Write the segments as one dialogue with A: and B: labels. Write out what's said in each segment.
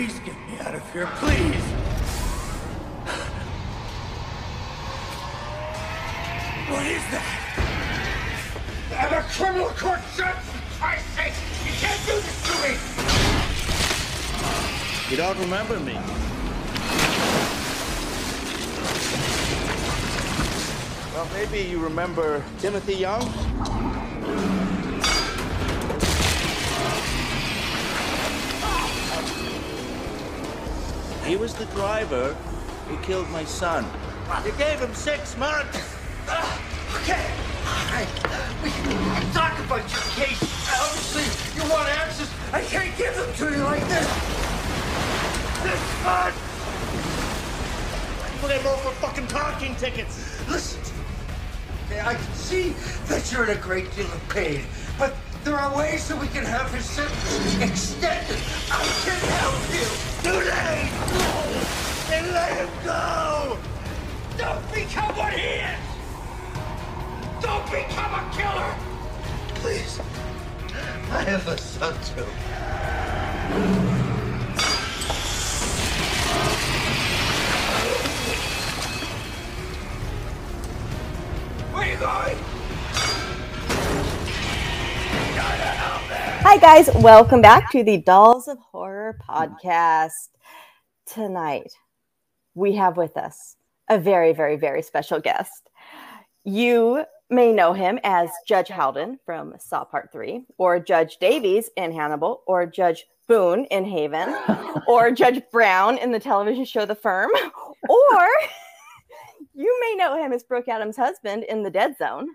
A: Please get me out of here, please! What is that? I'm a criminal court judge, for Christ's sake! You can't do this to me!
B: You don't remember me. Well, maybe you remember Timothy Young? He was the driver who killed my son. You gave him six months.
A: Ah, okay, all right. We can talk about your case. Obviously, you want answers. I can't give them to you like this. This fun.
B: Well, they more for fucking parking tickets.
A: Listen to me. Okay, I can see that you're in a great deal of pain, but there are ways that we can have his sentence extended. I can help you. And let him go. Don't become what he is. Don't become a killer. Please. I have a son too. Where are you going?
C: Hi, guys. Welcome back to the Dolls of Horror podcast. Tonight, we have with us a very, very, very special guest. You may know him as Judge Halden from Saw Part 3, or Judge Davies in Hannibal, or Judge Boone in Haven, or Judge Brown in the television show The Firm, or you may know him as Brooke Adams' husband in The Dead Zone.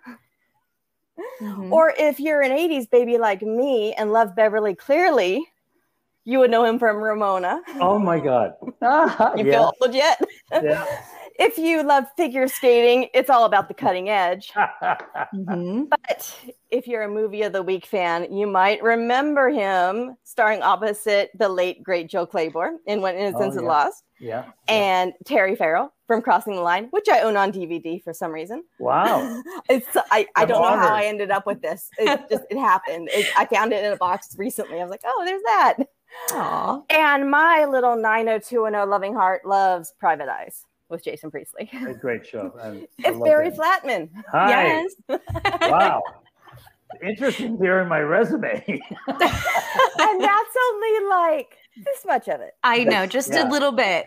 C: Mm-hmm. Or if you're an 80s baby like me and love Beverly Cleary, you would know him from Ramona.
D: Oh my God. Ah,
C: You
D: yeah.
C: feel old yet?
D: yeah.
C: if you love figure skating, it's all about the cutting edge.
E: Mhm.
C: But if you're a movie of the week fan, you might remember him starring opposite the late great Jill Clayburgh in When Innocence
D: Oh,
C: is. Lost,
D: yeah.
C: and Terry Farrell from Crossing the Line, which I own on DVD for some reason.
D: Wow.
C: It's I, I
D: I'm
C: don't know how. I ended up with this. It just it happened. It, I found it in a box recently. I was like, oh, there's that.
E: Aw.
C: And my little 90210 loving heart loves Private Eyes with Jason Priestley.
D: A great show. And I
C: It's Barry
D: that.
C: Flatman.
D: Hi.
E: Yes.
D: Wow. Interesting hearing my resume.
C: and that's only like this much of it.
E: I know, just
D: Yeah.
E: a little bit.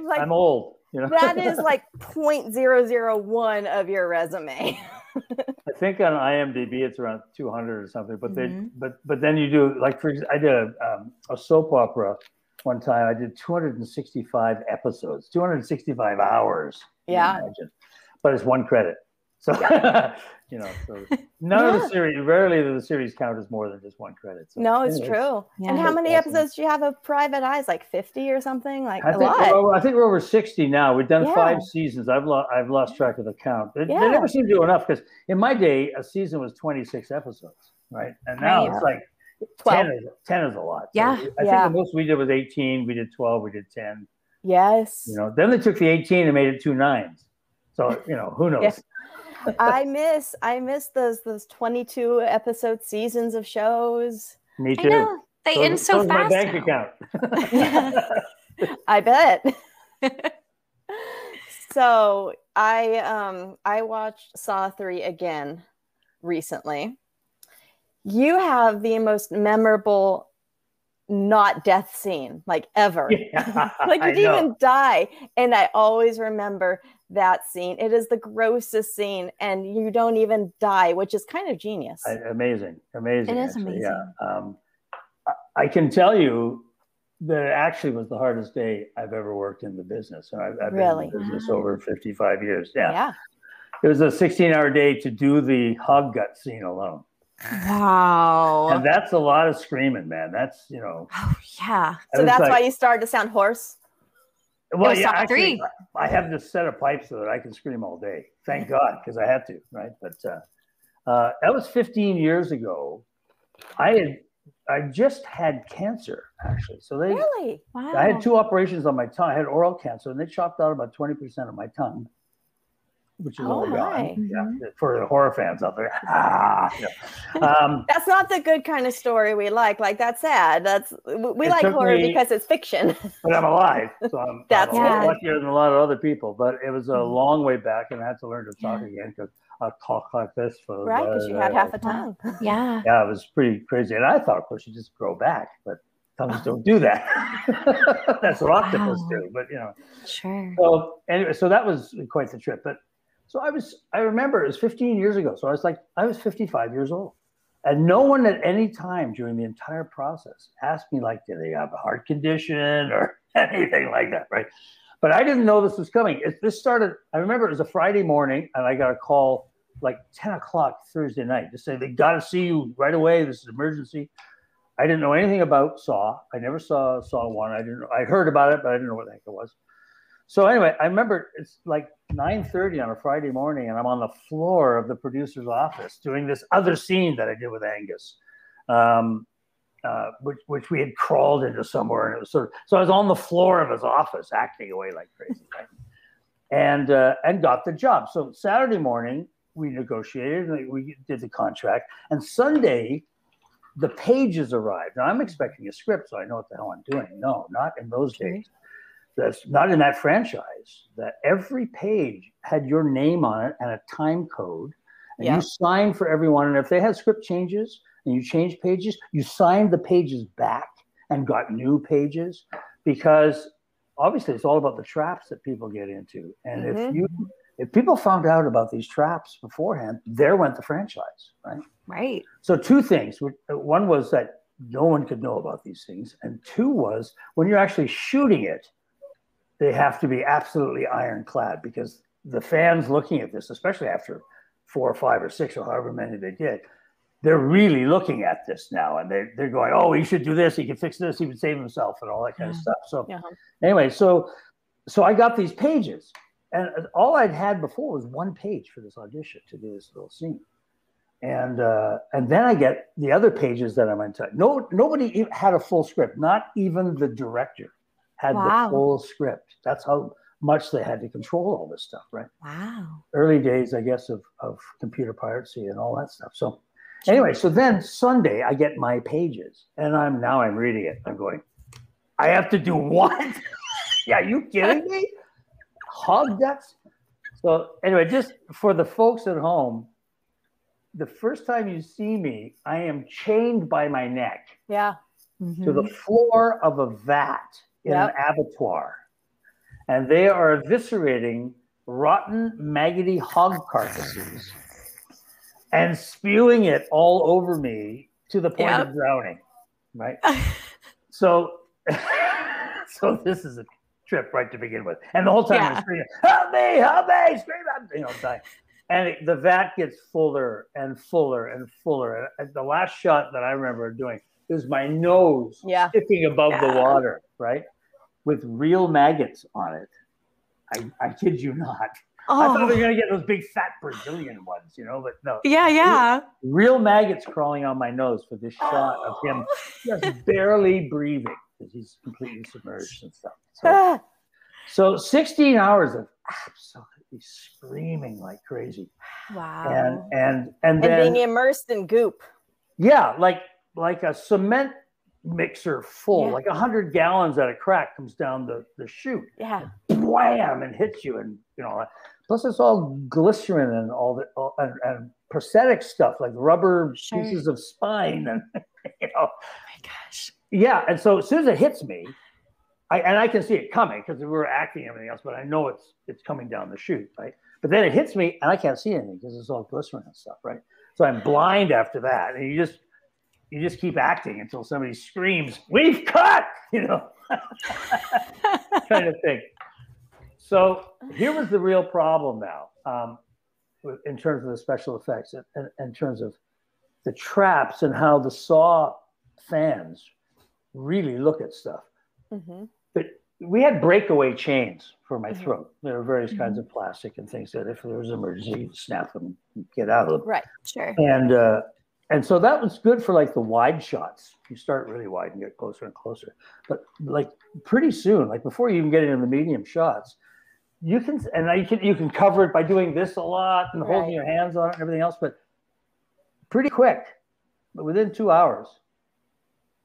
C: Like
D: I'm old. You know.
C: that is like 0.001 of your resume.
D: I think on IMDb it's around 200 or something. But they,
E: Mhm.
D: but but then you do like for I did a, um, a soap opera one time. I did 265 episodes, 265 hours.
C: Yeah.
D: But it's one credit. So you know, so none of the series. Rarely do the series count as more than just one credit. So
C: No, it's
D: anyway.
C: true. and
E: Yeah.
C: how many
D: Awesome.
C: episodes do you have of Private Eyes? Like 50 or something? Like
D: I
C: a
D: think,
C: lot.
D: well, I think we're over 60 now. We've done
C: Yeah.
D: five seasons. I've lost I've lost track of the count. They, they never seem to do enough because in my day, a season was 26 episodes, right? And now it's like
C: 12.
D: 10 is, 10 is a lot. So
E: Yeah.
D: I
C: Yeah.
D: think the most we did was 18. We did 12. We did 10.
C: Yes.
D: You know, then they took the 18 and made it two nines. So, you know, who knows?
C: Yeah. I miss I miss those those 22 episode seasons of shows.
D: Me
E: I
D: too.
E: know. They
D: So-
E: end so
D: is
E: fast.
D: my bank
E: now.
D: account.
C: I bet. so I um I watched Saw 3 again recently. You have the most memorable not death scene like ever.
D: Yeah,
C: like you didn't even die. And I always remember that scene. It is the grossest scene, and you don't even die, which is kind of genius.
D: I- amazing, amazing.
E: It is
D: actually,
E: amazing.
D: Yeah. Um, I, I can tell you that it actually was the hardest day I've ever worked in the business. And I've, I've
C: Really?
D: been in the business
E: Wow.
D: over 55 years. Yeah.
C: yeah.
D: It was a 16 hour day to do the hog gut scene alone.
E: Wow.
D: And that's a lot of screaming, man. That's, you know,
E: Oh, yeah.
C: So that's
D: like-
C: why you started to sound hoarse.
D: Well, yeah, actually,
E: three.
D: I have this set of pipes so that I can scream all day. Thank God, because I had to, right? But uh, uh, that was 15 years ago. I had, I just had cancer actually. So they,
C: Really?
E: Wow.
D: I had two operations on my tongue. I had oral cancer, and they chopped out about 20% of my tongue. Which is
C: Oh,
D: all gone. Yeah, for the horror fans out there. Ah, yeah. um,
C: That's not the good kind of story we like. Like that's sad. That's we we like horror
D: me-
C: because it's fiction.
D: but I'm alive, so I'm,
C: That's
D: I'm a lot luckier than a lot of other people. But it was a
C: Mhm.
D: long way back, and I had to learn to talk
E: Yeah.
D: again because I talk like this for
C: right? Because you had half a tongue.
E: Yeah.
D: Yeah, it was pretty crazy, and I thought, of course, you just grow back, but tongues don't do that. That's what octopus
E: Wow.
D: do, but you know.
E: Sure.
D: So anyway, so that was quite the trip. But so I was, I remember it was 15 years ago. So I was like, I was 55 years old. And no one at any time during the entire process asked me, like, did they have a heart condition or anything like that, right? But I didn't know this was coming. It, this started, I remember it was a Friday morning, and I got a call like 10 o'clock Thursday night to say, they got to see you right away. This is emergency. I didn't know anything about Saw. I never saw Saw 1. I didn't, know I heard about it, but I didn't know what the heck it was. So anyway, I remember it's like 9:30 on a Friday morning, and I'm on the floor of the producer's office doing this other scene that I did with Angus, um, uh, which which we had crawled into somewhere, and it was sort of so I was on the floor of his office acting away like crazy, right? and uh, and got the job. So Saturday morning we negotiated, and we did the contract, and Sunday the pages arrived. Now I'm expecting a script, so I know what the hell I'm doing. No, not in those days that's not in that franchise that every page had your name on it and a time code and
C: Yeah.
D: you signed for everyone and if they had script changes and you changed pages you signed the pages back and got new pages because obviously it's all about the traps that people get into and
C: Mhm.
D: if you if people found out about these traps beforehand there went the franchise right
E: Right.
D: so two things. One was that no one could know about these things, and two was when you're actually shooting it, they have to be absolutely ironclad because the fans looking at this, especially after four or five or six or however many they did, they're really looking at this now, and they're they're going, "Oh, he should do this. He can fix this. He would save himself, and all that kind of stuff." So
C: Yeah.
D: anyway, so so I got these pages, and all I'd had before was one page for this audition to do this little scene, and uh, and then I get the other pages that I'm in touch. No, nobody had a full script. Not even the director had
E: Wow.
D: the full script. That's how much they had to control all this stuff, right?
E: Wow.
D: Early days, I guess, of of computer piracy and all that stuff. So anyway, so then Sunday I get my pages, and I'm now I'm reading it. I'm going, I have to do what? yeah, you kidding me? Hog guts. So anyway, just for the folks at home, the first time you see me, I am chained by my neck
C: Yeah.
D: to the mm-hmm. floor of a vat in
C: Yep.
D: an abattoir. And they are eviscerating rotten, maggoty hog carcasses and spewing it all over me to the point
E: Yep.
D: of drowning. Right. so, so this is a trip right to begin with. And the whole time I'm
E: Yeah.
D: screaming, help me, help me, scream, I'm, you know, dying. And it, the vat gets fuller and fuller and fuller. And the last shot that I remember doing is my nose
C: Yeah.
D: sticking above the water, right? With real maggots on it. I, I kid you not. Oh. I thought they were
E: Oh.
D: going to get those big fat Brazilian ones, you know, but no.
E: Yeah, yeah.
D: Real maggots crawling on my nose for this shot of him just barely breathing because he's completely submerged and stuff. So,
C: Ah,
D: so 16 hours of absolutely screaming like crazy.
E: Wow.
D: And and and then, and
C: being immersed in goop.
D: yeah, like like a cement mixer full,
C: Yeah.
D: like a hundred gallons at a crack comes down the, the chute,
C: Yeah.
D: wham, and hits you, and you know. Plus, it's all glycerin and all the all, and, and prosthetic stuff like rubber
E: Sure.
D: pieces of spine, and you know,
E: Oh my gosh.
D: yeah. And so as soon as it hits me, I and I can see it coming because we were acting and everything else, but I know it's it's coming down the chute, right? But then it hits me and I can't see anything because it's all glycerin and stuff, right? So I'm blind after that, and you just you just keep acting until somebody screams, "We've cut!" You know, kind of thing. So here was the real problem now, um, in terms of the special effects, and and in terms of the traps and how the Saw fans really look at stuff
C: hmm
D: but we had breakaway chains for my
C: Mhm.
D: throat. There were various kinds of plastic and things that if there was an emergency, you'd snap them and get out of them.
C: Right.
E: Sure.
D: And uh, and so that was good for like the wide shots. You start really wide and get closer and closer. But like pretty soon, like before you even get into the medium shots, you can and you can you can cover it by doing this a lot and holding your hands on it and everything else, but pretty quick, but within two hours,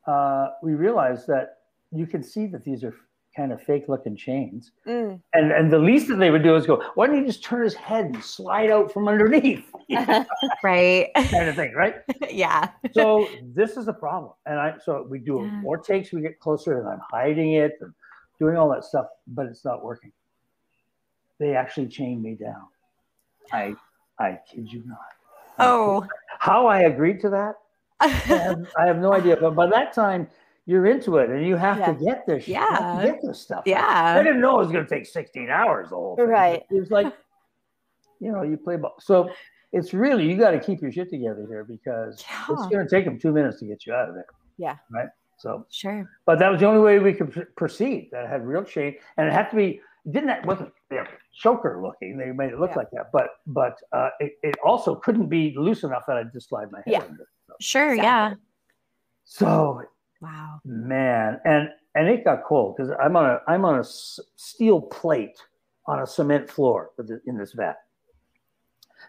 D: uh, we realized that you can see that these are kind of fake looking chains.
C: Mm.
D: And and the least that they would do is go, why don't you just turn his head and slide out from underneath?
E: Right.
D: kind of thing, right?
E: yeah.
D: so this is a problem. And I so we do
E: Yeah.
D: more takes, we get closer, and I'm hiding it and doing all that stuff, but it's not working. They actually chained me down. I I kid you not.
E: Oh.
D: How I agreed to that, I have, I have no idea. But by that time, you're into it and you have
C: Yeah.
D: to get this. you have to
E: Yeah.
D: get this stuff.
E: yeah I
D: didn't know it was going to take 16 hours the whole thing.
C: Right.
D: It was like, you know, you play ball. So it's really, you got to keep your shit together here because it's going to take them two minutes to get you out of there.
C: Yeah.
D: Right. So,
E: Sure.
D: but that was the only way we could pr- proceed. That had real chain and it had to be, didn't, that wasn't you know, choker looking. They made it look
C: Yeah.
D: like that. But, but uh, it, it also couldn't be loose enough that I'd just slide my head
C: Yeah.
D: under. So,
E: Sure.
C: Exactly.
E: Yeah.
D: so
E: Wow.
D: man and and it got cold because i'm on a i'm on a s- steel plate on a cement floor with the, in this vat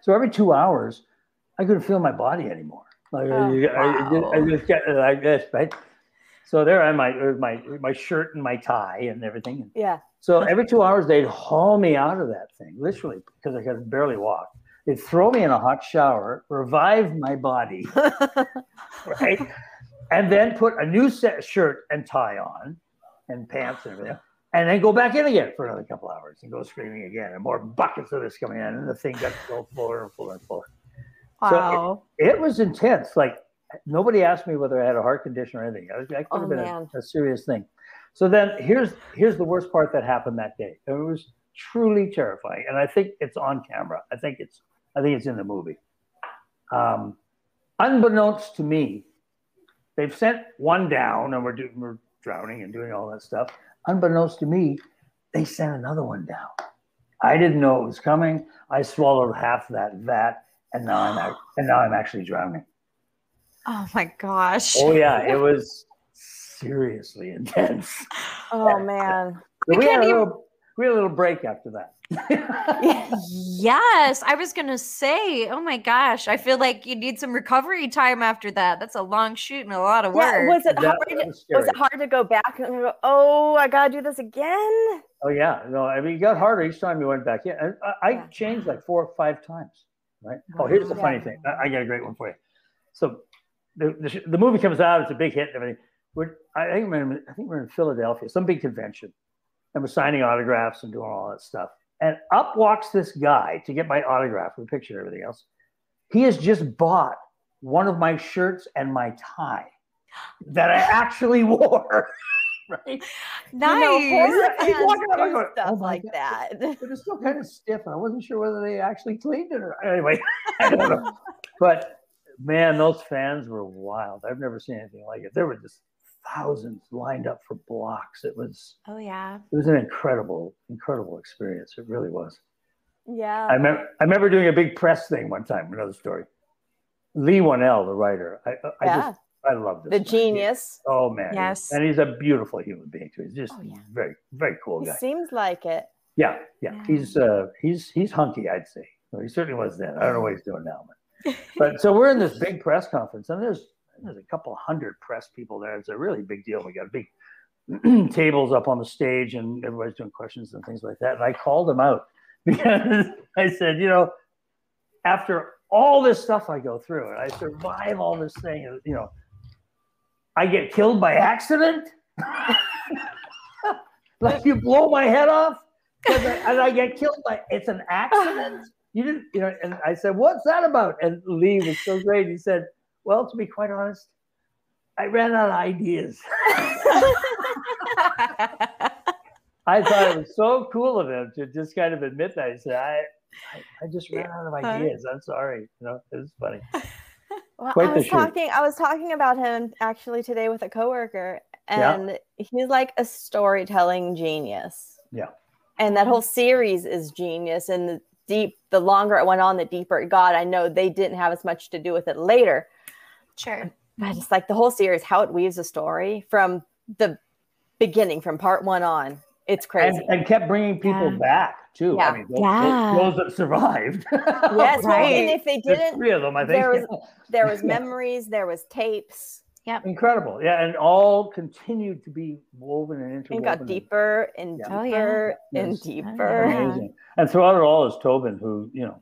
D: so every two hours i couldn't feel my body anymore like I-
C: Oh,
D: I, I, just- I
E: wow.
D: just get like this right so there i my uh, my my shirt and my tie and everything
C: Yeah.
D: so every two hours they'd haul me out of that thing literally because i could barely walk they'd throw me in a hot shower revive my body right? And then put a new set shirt and tie on and pants and everything. And then go back in again for another couple hours and go screaming again. And more buckets of this coming in. And the thing got so fuller and fuller and fuller.
E: Wow.
D: It was intense. Like nobody asked me whether I had a heart condition or anything. I was, could
C: Oh,
D: have been a, a serious thing. So then here's here's the worst part that happened that day. It was truly terrifying. And I think it's on camera. I think it's I think it's in the movie. Um, unbeknownst to me, they've sent one down and we're, do, we're drowning and doing all that stuff. Unbeknownst to me, they sent another one down. I didn't know it was coming. I swallowed half that vat, and now I'm and now I'm actually drowning.
E: oh my gosh.
D: Oh yeah, it was seriously intense.
C: Oh man.
D: So we, had
E: can't
D: a
E: even-
D: little, we had a little break after that.
E: Yes, I was gonna say. Oh my gosh, I feel like you need some recovery time after that. That's a long shoot and a lot of
C: Yeah.
E: work.
C: Was it
D: That-
C: hard?
D: that
C: Was,
D: was
C: it hard to go back and go? Oh, I gotta do this again.
D: Oh yeah, no, I mean it got harder each time you went back Yeah, And I, I
C: Yeah.
D: changed like four or five times. Right. Oh, here's the
C: Wow.
D: funny thing. I, I got a great one for you. So the, the, the movie comes out. It's a big hit and everything. We're, I think we're in, I think we're in Philadelphia, some big convention, and we're signing autographs and doing all that stuff. And up walks this guy to get my autograph with a picture and everything else. He has just bought one of my shirts and my tie that I actually wore. right.
E: nice.
C: You know, horror
D: He's walking up, I go,
C: stuff
D: "Oh
C: like
D: God."
C: that.
D: but it's still kind of stiff. I wasn't sure whether they actually cleaned it or anyway. I don't know. But man, those fans were wild. I've never seen anything like it. They were just thousands lined up for blocks. It was
E: oh yeah.
D: it was an incredible, incredible experience. It really was.
C: Yeah.
D: I remember I remember doing a big press thing one time. Another story. Leigh Whannell, the writer. I, I
C: Yeah.
D: just I love this.
C: the
D: man.
C: genius.
D: Oh man.
E: Yes.
D: And he's a beautiful human being too. He's just
C: Oh, yeah.
D: very, very cool
C: He
D: guy.
C: seems like it.
D: Yeah, yeah.
E: Yeah.
D: He's uh he's he's hunky, I'd say. Well, he certainly was then. I don't know what he's doing now, but but so we're in this big press conference, and there's there's a couple hundred press people there. It's a really big deal. We got big tables up on the stage, and everybody's doing questions and things like that. And I called him out because I said, you know, after all this stuff I go through, and I survive all this thing, you know, I get killed by accident. like you blow my head off I, and I get killed by it's an accident. You didn't, you know. And I said, "What's that about?" And Leigh was so great. He said, "Well, to be quite honest, I ran out of ideas." I thought it was so cool of him to just kind of admit that. He said, "I, I, I just ran out of ideas. I'm sorry." You know, it was funny.
C: Well,
D: Quite
C: I was
D: shoot.
C: talking. I was talking about him actually today with a coworker,
D: Yeah.
C: and he's like a storytelling genius.
D: Yeah.
C: And that whole series is genius. And the deep, the longer it went on, the deeper it got. I know they didn't have as much to do with it later,
E: sure.
C: but it's like the whole series, how it weaves a story from the beginning, from part one on. It's crazy.
D: And, and kept bringing people
E: Yeah.
D: back. too.
C: Yeah.
D: I mean, those,
E: Yeah.
D: those that survived.
C: Yes,
E: Right.
C: and if they didn't,
D: three of them, I think.
C: there was there was memories, there was tapes. Yeah.
D: Incredible, yeah, and all continued to be woven and interwoven.
C: It got deeper and
D: Yeah.
E: Oh, yeah.
C: deeper and
D: Yes.
C: Oh,
E: deeper.
D: Amazing. And throughout it all is Tobin, who you know,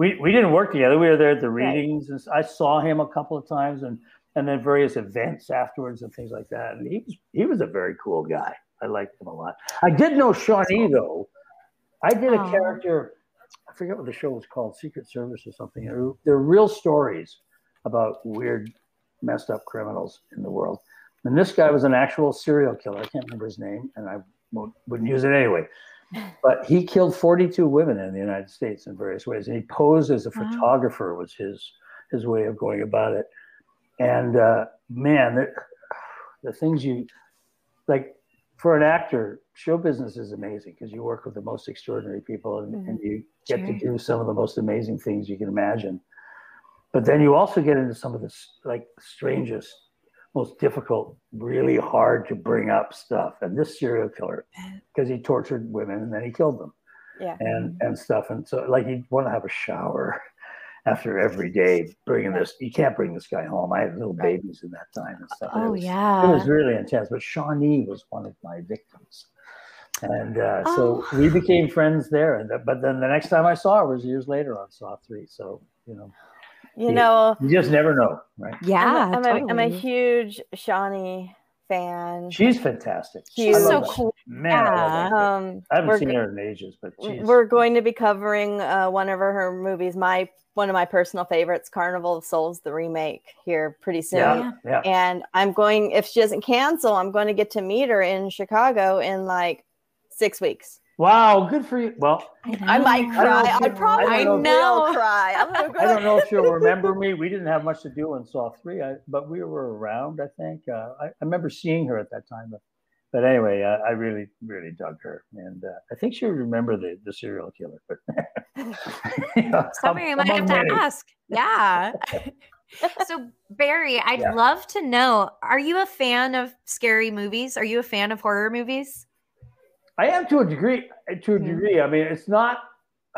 D: we we didn't work together. We were there at the
C: Right.
D: readings, and I saw him a couple of times, and and then various events afterwards and things like that. And he was he was a very cool guy. I liked him a lot. I did know Shawnee though. I did a
E: Aw.
D: character. I forget what the show was called, Secret Service or something. They're, they're real stories about weird, messed up criminals in the world. And this guy was an actual serial killer. I can't remember his name, and I won't, wouldn't use it anyway. But he killed 42 women in the United States in various ways. And he posed as a
E: Wow.
D: photographer was his his way of going about it. And uh, man, the, the things you like for an actor, show business is amazing because you work with the most extraordinary people and,
E: Mhm.
D: and you get to do some of the most amazing things you can imagine. But then you also get into some of the like strangest, most difficult, really hard to bring up stuff. And this serial killer, because he tortured women and then he killed them
C: Yeah.
D: and and stuff. And so like you want to have a shower after every day bringing this. You can't bring this guy home. I had little babies in that time and stuff.
E: Oh
D: it was,
E: yeah.
D: it was really intense. But Shawnee was one of my victims. And uh, so
E: Oh.
D: we became friends there. And but then the next time I saw her was years later on Saw Three. So you know,
C: You
D: Yeah.
C: know,
D: you just never know, right?
E: yeah.
C: I'm, a, I'm, a, I'm a huge Shawnee fan.
D: She's fantastic.
C: She's
E: so
D: love her.
E: cool.
D: Man, I.
C: Um,
D: I haven't seen her in ages, but she's
C: we're going to be covering uh, one of her, her movies. My one of my personal favorites, Carnival of Souls, the remake, here pretty soon.
D: yeah, yeah.
C: And I'm going. If she doesn't cancel, I'm going to get to meet her in Chicago in like six weeks.
D: Wow, good for you. Well,
C: I might
E: know.
D: I don't
C: cry.
D: know
C: I
D: if-
C: probably
D: I don't
E: know.
C: will cry. I'm gonna
D: I don't know if you'll remember me. We didn't have much to do in Saw Three, I, but we were around. I think uh, I, I remember seeing her at that time. But, but anyway, I, I really, really dug her, and uh, I think she would remember the the serial killer. But you know,
E: Somebody
D: am-
E: might have
D: among
E: to
D: many.
E: ask. Yeah. so Barry, I'd
D: Yeah.
E: love to know: Are you a fan of scary movies? Are you a fan of horror movies?
D: I am to a degree. To a degree, I mean, it's not.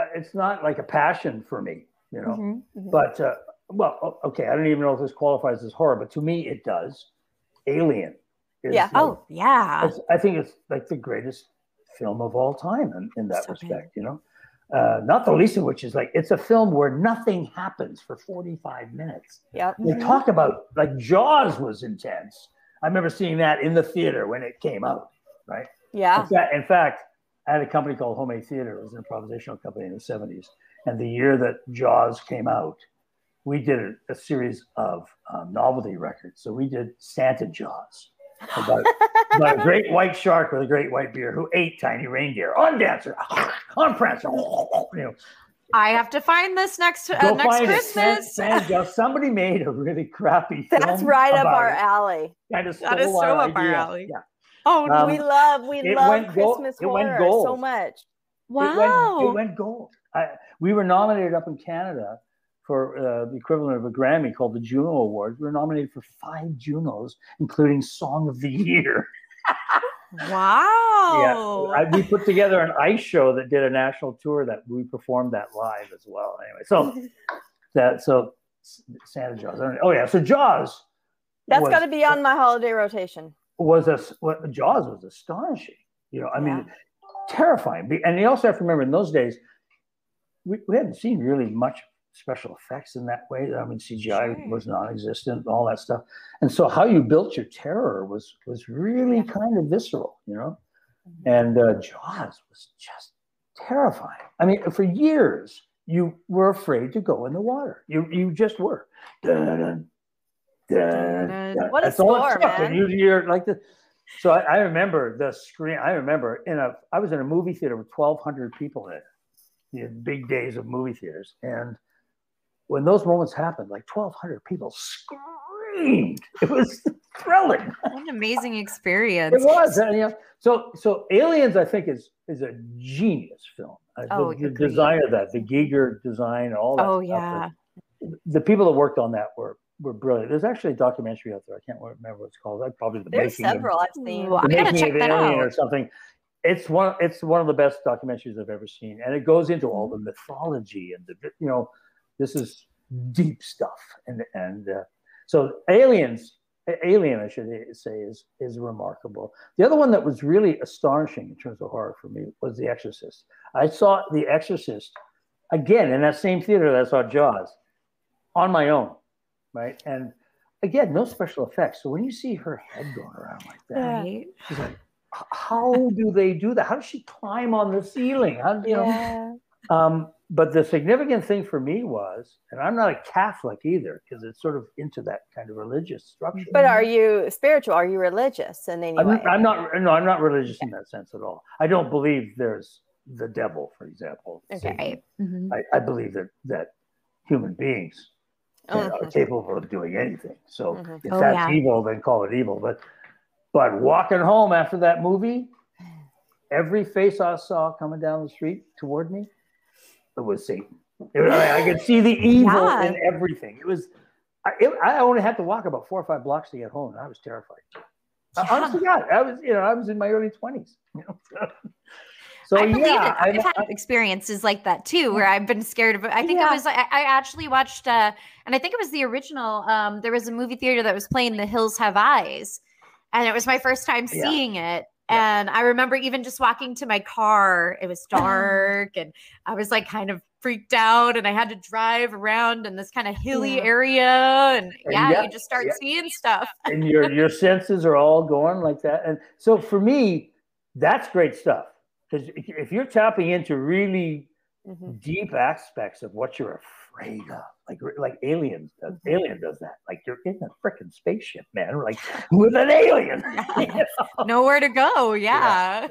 D: uh, It's not like a passion for me, you know.
E: Mhm.
D: But uh, well, okay, I don't even know if this qualifies as horror, but to me, it does. Alien. Is
C: Yeah.
D: like-
E: Oh yeah.
D: I think it's like the greatest film of all time in, in that
E: So good.
D: respect, you know. Uh, not the least of which is like it's a film where nothing happens for 45 minutes.
C: Yeah.
D: They talk about like Jaws was intense. I remember seeing that in the theater when it came out, right?
C: Yeah.
D: In fact, I had a company called Homemade Theater. It was an improvisational company in the 70s. And the year that Jaws came out, we did a, a series of um, novelty records. So we did Santa Jaws about, about a great white shark with a great white beard who ate tiny reindeer on Dancer, on Prancer. You know,
E: I have to find this next uh,
D: go
E: next. Christmas.
D: Santa, Jaws. Somebody made a really crappy film.
C: That's right up our
D: it.
C: alley.
E: That is so
D: our
E: up our alley.
D: Yeah.
E: Oh no.
D: Um,
C: we love we
D: it
C: love
D: went gold-
C: Christmas
D: it went
C: horror
D: gold.
C: so much.
E: wow.
D: It went, it went gold. I, we were nominated up in Canada for uh, the equivalent of a Grammy called the Juno Awards. We were nominated for five Junos, including Song of the Year.
E: wow.
D: Yeah, I, we put together an ice show that did a national tour that we performed that live as well. Anyway, so that so Santa Jaws. Oh yeah, so Jaws.
C: That's
D: was-
C: got to be on my holiday rotation.
D: Was a what Jaws was astonishing. You know, I mean, terrifying. And you also have to remember in those days, we, we hadn't seen really much special effects in that way. I mean, CGI
E: Sure.
D: was non-existent, all that stuff. And so, how you built your terror was was really kind of visceral. You know, and uh, Jaws was just terrifying. I mean, for years you were afraid to go in the water. You you just were. Dun, dun, dun, dun.
C: What a score, man.
D: You hear like the. So I, I remember the screen. I remember in a. I was in a movie theater with twelve hundred people in it. Know, big days of movie theaters, and when those moments happened, like twelve hundred people screamed. It was thrilling.
E: What an amazing experience.
D: It was, and, you know, so so Aliens, I think is is a genius film. Uh,
E: Oh,
D: the, the design of that, the Giger design, all that.
E: Oh
D: stuff,
E: yeah.
D: the, the people that worked on that were were brilliant. There's actually a documentary out there. I can't remember what it's called. I probably the
C: There's
D: making
C: several
D: of,
C: I've seen.
E: Ooh, I
D: the
E: gotta
D: making
E: check
D: of
E: that
D: Alien
E: out.
D: or something. it's one it's one of the best documentaries I've ever seen, and it goes into all the mythology and the you know this is deep stuff, and and uh, so aliens. Alien, I should say, is is remarkable. The other one that was really astonishing in terms of horror for me was The Exorcist. I saw The Exorcist again in that same theater that I saw Jaws on my own, right? And again, no special effects. So when you see her head going around like that,
E: Right.
D: she's like, how do they do that? How does she climb on the ceiling? How, you know,
C: Yeah.
D: um, but the significant thing for me was, and I'm not a Catholic either, because it's sort of into that kind of religious structure.
C: But are you spiritual? Are you religious in any
D: I'm,
C: way?
D: I'm not. No, I'm not religious in that sense at all. I don't believe there's the devil, for example.
C: Okay.
D: Satan.
E: Right. Mhm.
D: I, I believe that that human beings can- are
C: Mhm.
D: capable of doing anything. So
C: Mhm.
D: if
E: Oh,
D: that's
E: yeah.
D: evil, then call it evil. But but walking home after that movie, every face I saw coming down the street toward me, it was Satan. It was- I could see the evil
C: Yeah.
D: in everything. It was. I, it, I only had to walk about four or five blocks to get home, and I was terrified.
E: Yeah.
D: Honestly, God, I was you know I was in my early twenties. You know? so
E: I believe
D: yeah,
E: it. I've
D: I'm-
E: had experiences like that too, where I've been scared of. I think
C: Yeah.
E: I was. I, I actually watched, uh, and I think it was the original. Um, there was a movie theater that was playing "The Hills Have Eyes," and it was my first time
D: Yeah.
E: seeing it. And I remember even just walking to my car. It was dark, and I was like kind of freaked out, and I had to drive around in this kind of hilly area, and yeah, you just start seeing stuff.
D: and your your senses are all going like that. And so for me, that's great stuff because if you're tapping into really
C: Mhm.
D: deep aspects of what you're afraid of, like like aliens, does, Alien does that. Like you're in a freaking spaceship, man, like with an alien. you know?
E: Nowhere to go. Yeah.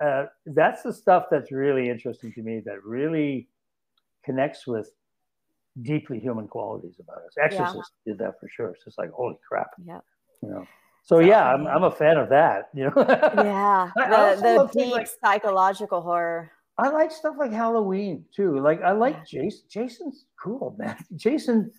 D: uh, that's the stuff that's really interesting to me. That really connects with deeply human qualities about us. Exorcist did that for sure. It's just like holy crap,
C: Yeah.
D: you know. So yeah, I'm, um, I'm a fan of that. You know.
C: Yeah. The, the deep
D: like-
C: psychological horror.
D: I like stuff like Halloween too. Like I like Jason. Jason's cool, man. Jason,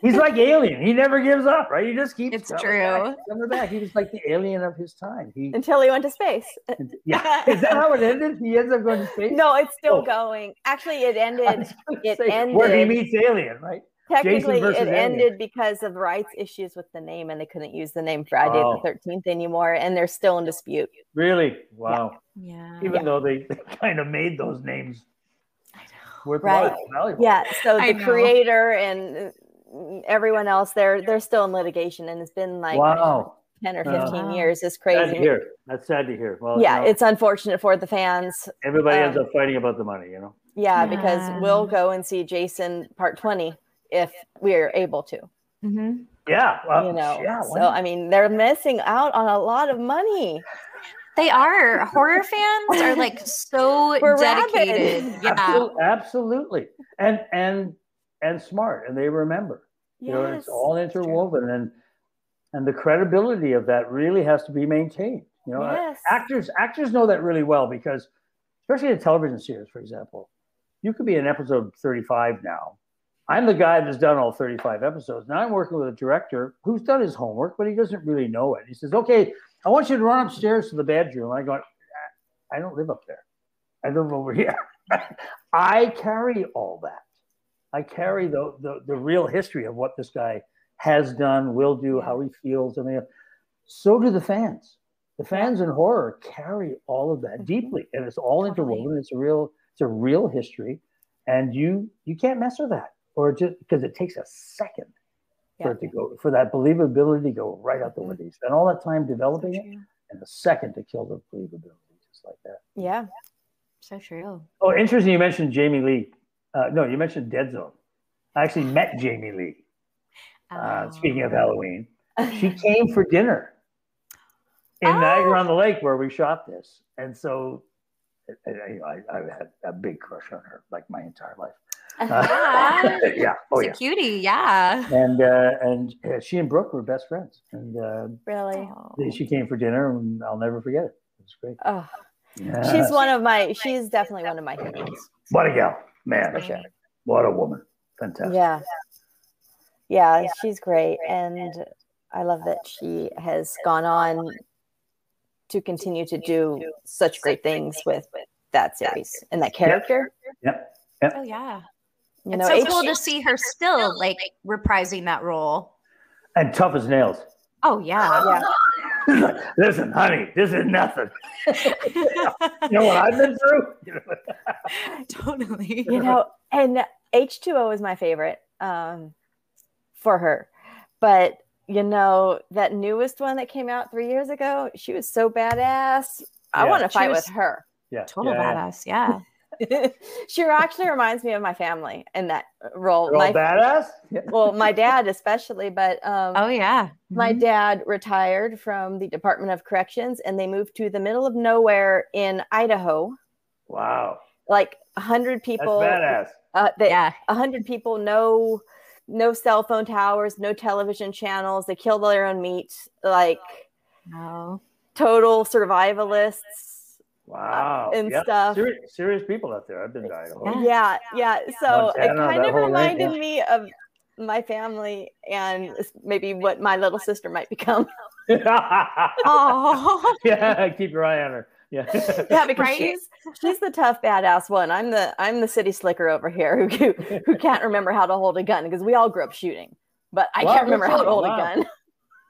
D: he's like Alien. He never gives up, right? He just keeps.
E: It's true.
D: Coming back. He was like the alien of his time. He,
C: Until he went to space.
D: yeah. Is that how it ended? He ends up going to space.
C: No, it's still
D: Oh.
C: going. Actually, it ended. it
D: say, where he meets Alien, right?
C: Technically, it
D: Alien.
C: ended because of rights issues with the name, and they couldn't use the name Friday
D: Oh.
C: the Thirteenth anymore, and they're still in dispute.
D: Really? Wow.
E: Yeah.
D: Even though they, they kind of made those names worthwhile,
C: Right.
D: valuable.
C: Yeah. So the creator and uh, everyone else, they're they're still in litigation, and it's been like
D: wow.
C: ten or
D: Uh,
C: fifteen
E: Wow.
C: years. It's
D: Sad
C: crazy.
D: to hear. That's sad to hear. Well,
C: Yeah,
D: you know,
C: it's unfortunate for the fans.
D: everybody ends
C: um,
D: up fighting about the money, you know.
C: Yeah, because we'll go and see Jason Part Twenty if we're able to.
E: Mhm.
D: Yeah. Well,
C: You know,
D: yeah.
C: so I mean, they're missing out on a lot of money.
E: They are. Horror fans are like so
C: We're
E: dedicated.
C: rabid.
E: Yeah.
D: Absol- absolutely and and and smart and they remember you know it's all interwoven and and the credibility of that really has to be maintained you know
C: Yes.
D: actors actors know that really well because especially in television series for example you could be in episode 35 now i'm the guy that's done all 35 episodes now i'm working with a director who's done his homework but he doesn't really know it he says okay i want you to run upstairs to the bedroom i go i don't live up there i live over here I carry all that. I carry the, the the real history of what this guy has done, will do, how he feels. I mean, so do the fans. The fans in horror carry all of that deeply, and it's all interwoven. It's a real it's a real history, and you you can't mess with that, or just because it takes a second for
C: Yeah.
D: it to go for that believability to go right out the window. You spend all that time developing it, and a second to kill the believability, just like that.
C: Yeah.
E: So true.
D: Oh, interesting. You mentioned Jamie Lee. Uh, no, you mentioned Dead Zone. I actually met Jamie Lee. Uh,
E: Oh.
D: speaking of Halloween, she came for dinner in
E: Oh.
D: Niagara on the Lake where we shot this, and so I, I, I had a big crush on her like my entire life.
E: Yeah.
D: yeah. Oh
E: It's
D: yeah.
E: a cutie. Yeah.
D: And uh, and uh, she and Brooke were best friends, and uh,
C: really.
D: She came for dinner, and I'll never forget it. It was great.
C: Oh,
D: Yeah.
C: she's one of my. She's definitely one of my heroes.
D: what a gal, man!
C: For sure.
D: What a woman. Fantastic.
C: Yeah. Yeah, she's great. And I love that she has gone on to continue to do such great things with that series and that character.
D: Yep. Yep.
E: Oh yeah.
C: You
E: it's so cool to see her still like reprising that role.
D: And tough as nails.
E: Oh yeah.
C: yeah.
D: Listen, honey, this is nothing. You know what I've been through?
E: Totally.
C: you know, and H2O is my favorite um, for her. But, you know, that newest one that came out three years ago, she was so badass. I
D: Yeah.
C: want to fight
E: was
C: with her.
D: yeah.
E: Total
D: yeah, yeah.
E: badass. Yeah.
C: she actually reminds me of my family in that role.
D: They're
C: My,
D: badass?
C: Well, my dad especially, but um,
E: Oh yeah.
C: my
E: Mhm.
C: dad retired from the Department of Corrections and they moved to the middle of nowhere in Idaho.
D: Wow.
C: Like a hundred
D: That's
C: people.
D: badass.
C: Uh, they,
E: yeah.
C: a hundred people, no, no cell phone towers, no television channels. They killed their own meat, like
E: Oh.
C: total survivalists.
D: Wow.
C: and
D: Yep.
C: stuff.
D: Serious, serious people out there. I've been dying. Idaho.
C: Yeah, yeah. So it kind of reminded
D: yeah.
C: me of my family and maybe what my little sister might become.
E: Oh.
D: yeah, keep your eye on her. Yeah.
C: Yeah, because
E: Right?
C: she's she's the tough badass one. I'm the I'm the city slicker over here who who, who can't remember how to hold a gun because we all grew up shooting, but I
D: Wow,
C: can't remember how to hold
D: Wow.
C: a gun.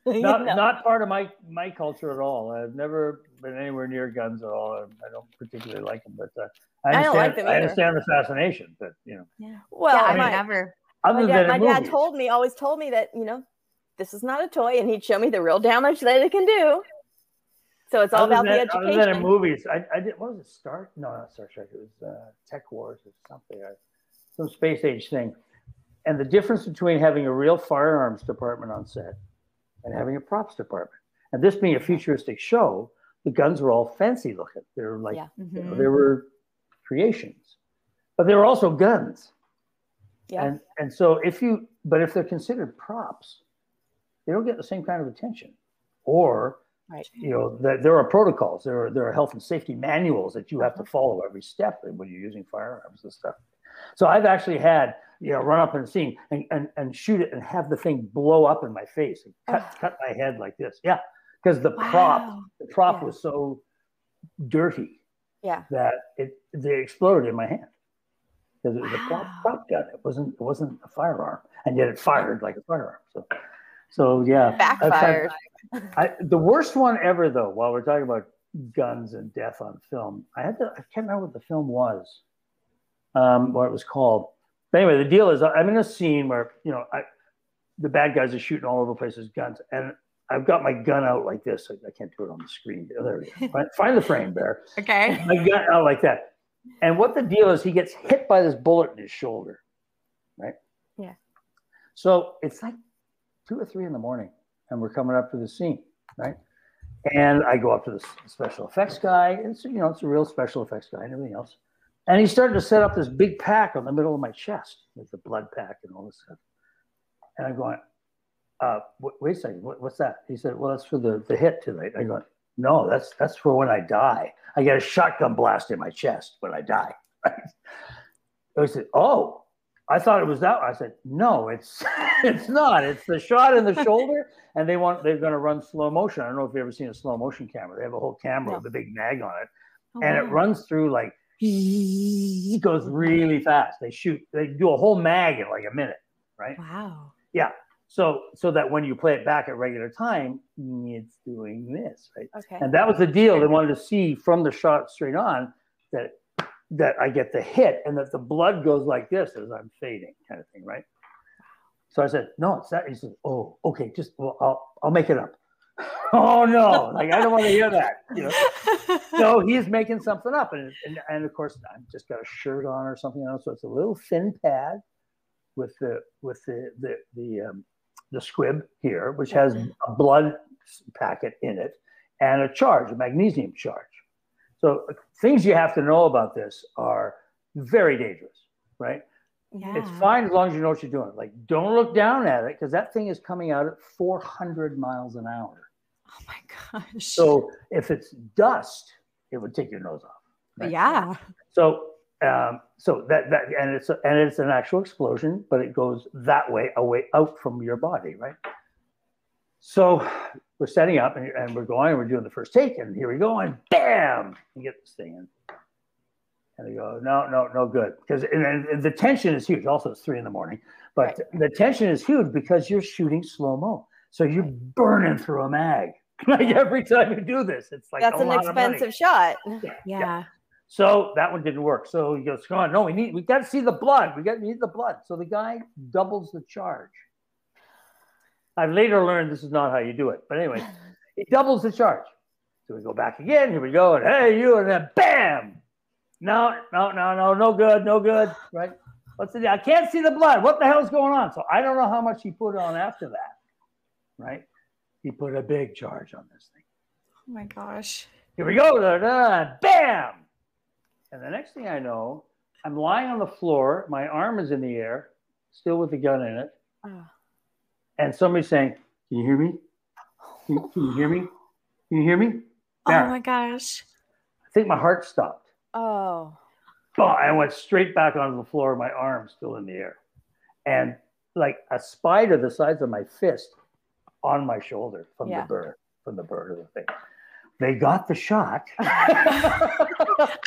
C: You
D: not
C: know?
D: not part of my my culture at all. I've never been anywhere near guns at all. I, I don't particularly like them, but uh, I
C: I don't
D: understand.
C: like them
D: I understand the fascination, but you know,
C: well,
E: yeah, I
C: my,
E: never.
D: other
C: my dad,
D: than
C: my
D: in
C: dad told me always told me that you know this is not a toy, and he'd show me the real damage that it can do. So it's all
D: other
C: about
D: than,
C: the
D: Other than in
C: education.
D: movies, I, I did. What was it? Star? No, not Star Trek. It was uh, Tech Wars or something. I, some space age thing. And the difference between having a real firearms department on set and having a props department. And this being a futuristic show, the guns were all fancy looking. They were like
C: Yeah.
D: you know,
E: Mhm.
D: they were creations, but they were also guns.
C: Yeah.
D: And and so if you but if they're considered props, they don't get the same kind of attention. Or
C: Right.
D: you know, that there are protocols, there are there are health and safety manuals that you have to follow every step when you're using firearms and stuff. So I've actually had, you know, run up in a scene and, and, and shoot it and have the thing blow up in my face and cut, cut my head like this. Yeah. Because the prop, the prop
C: Yeah.
D: was so dirty
C: Yeah.
D: that it they exploded in my hand because it was a prop, prop gun. It wasn't it wasn't a firearm, and yet it fired like a firearm. So, so yeah,
C: Backfired.
D: I, the worst one ever, though, while we're talking about guns and death on film, I had to I can't remember what the film was, um, what it was called. But anyway, the deal is I'm in a scene where you know I, the bad guys are shooting all over the place with guns, and I've got my gun out like this. I, I can't do it on the screen. There we go. Find, the frame, Bear
E: Okay.
D: my gun out like that. And what the deal is, he gets hit by this bullet in his shoulder, right?
C: Yeah.
D: So it's like two or three in the morning, and we're coming up to the scene, right? And I go up to the special effects guy. and It's you know it's a real special effects guy and everything else. And he's starting to set up this big pack on the middle of my chest with the blood pack and all this stuff. And I'm going, uh, wait a second, what, what's that? He said, well, that's for the, the hit tonight. I go, no, that's that's for when I die. I get a shotgun blast in my chest when I die. I said, oh, I thought it was that. I said, no, it's it's not. It's the shot in the shoulder, and they want they're going to run slow motion. I don't know if you've ever seen a slow motion camera. They have a whole camera
C: No.
D: with a big mag on it,
E: Oh,
D: and it runs through like it goes really fast. They shoot. They do a whole mag in like a minute, right?
E: Wow.
D: So so that when you play it back at regular time, it's doing this, right?
C: Okay.
D: And that was the deal. They wanted to see from the shot straight on that that I get the hit and that the blood goes like this as I'm fading, kind of thing, right? So I said, no, it's that. He said, oh, okay, just well, I'll I'll make it up. oh no, like I don't want to hear that. You know. So he's making something up, and, and and of course I've just got a shirt on or something else. So it's a little thin pad with the with the the the um, the squib here, which has a blood packet in it and a charge, a magnesium charge. So things you have to know about this are very dangerous, right?
E: yeah.
D: It's fine as long as you know what you're doing. Like, don't look down at it because that thing is coming out at 400 miles an hour.
E: Oh my gosh.
D: So if it's dust, it would take your nose off. right?
E: yeah.
D: So um, so that that and it's a, and it's an actual explosion, but it goes that way away out from your body, right? So we're setting up and, and we're going and we're doing the first take and here we go and bam, you get this thing in. And they go, no, no, no good. Because and, and- and the tension is huge. Also, it's three in the morning, but the tension is huge because you're shooting slow mo. So you're burning through a mag. Like every time you do this, it's like
C: That's
D: a
C: an
D: lot of money.
C: expensive shot.
E: Yeah.
D: So that one didn't work. So he goes, "Come on, no, we need, we got to see the blood. We got to need the blood." So the guy doubles the charge. I've later learned this is not how you do it, but anyway, he doubles the charge. So we go back again. Here we go, and hey, you, and then bam! No, no, no, no, no good, no good. Right? What's the? I can't see the blood. What the hell's going on? So I don't know how much he put on after that. Right? He put a big charge on this thing.
E: Oh my gosh.
D: Here we go. Da, da, bam. And the next thing I know, I'm lying on the floor. My arm is in the air, still with the gun in it.
C: Oh.
D: And somebody's saying, Can you hear me? Can, can you hear me? Can you hear me?
E: Oh my gosh.
D: I think my heart stopped.
C: Oh.
D: Boom, I went straight back onto the floor, my arm still in the air. And like a spider the size of my fist on my shoulder from
C: Yeah.
D: the bird, from the bird of the thing. They got the shot.
E: I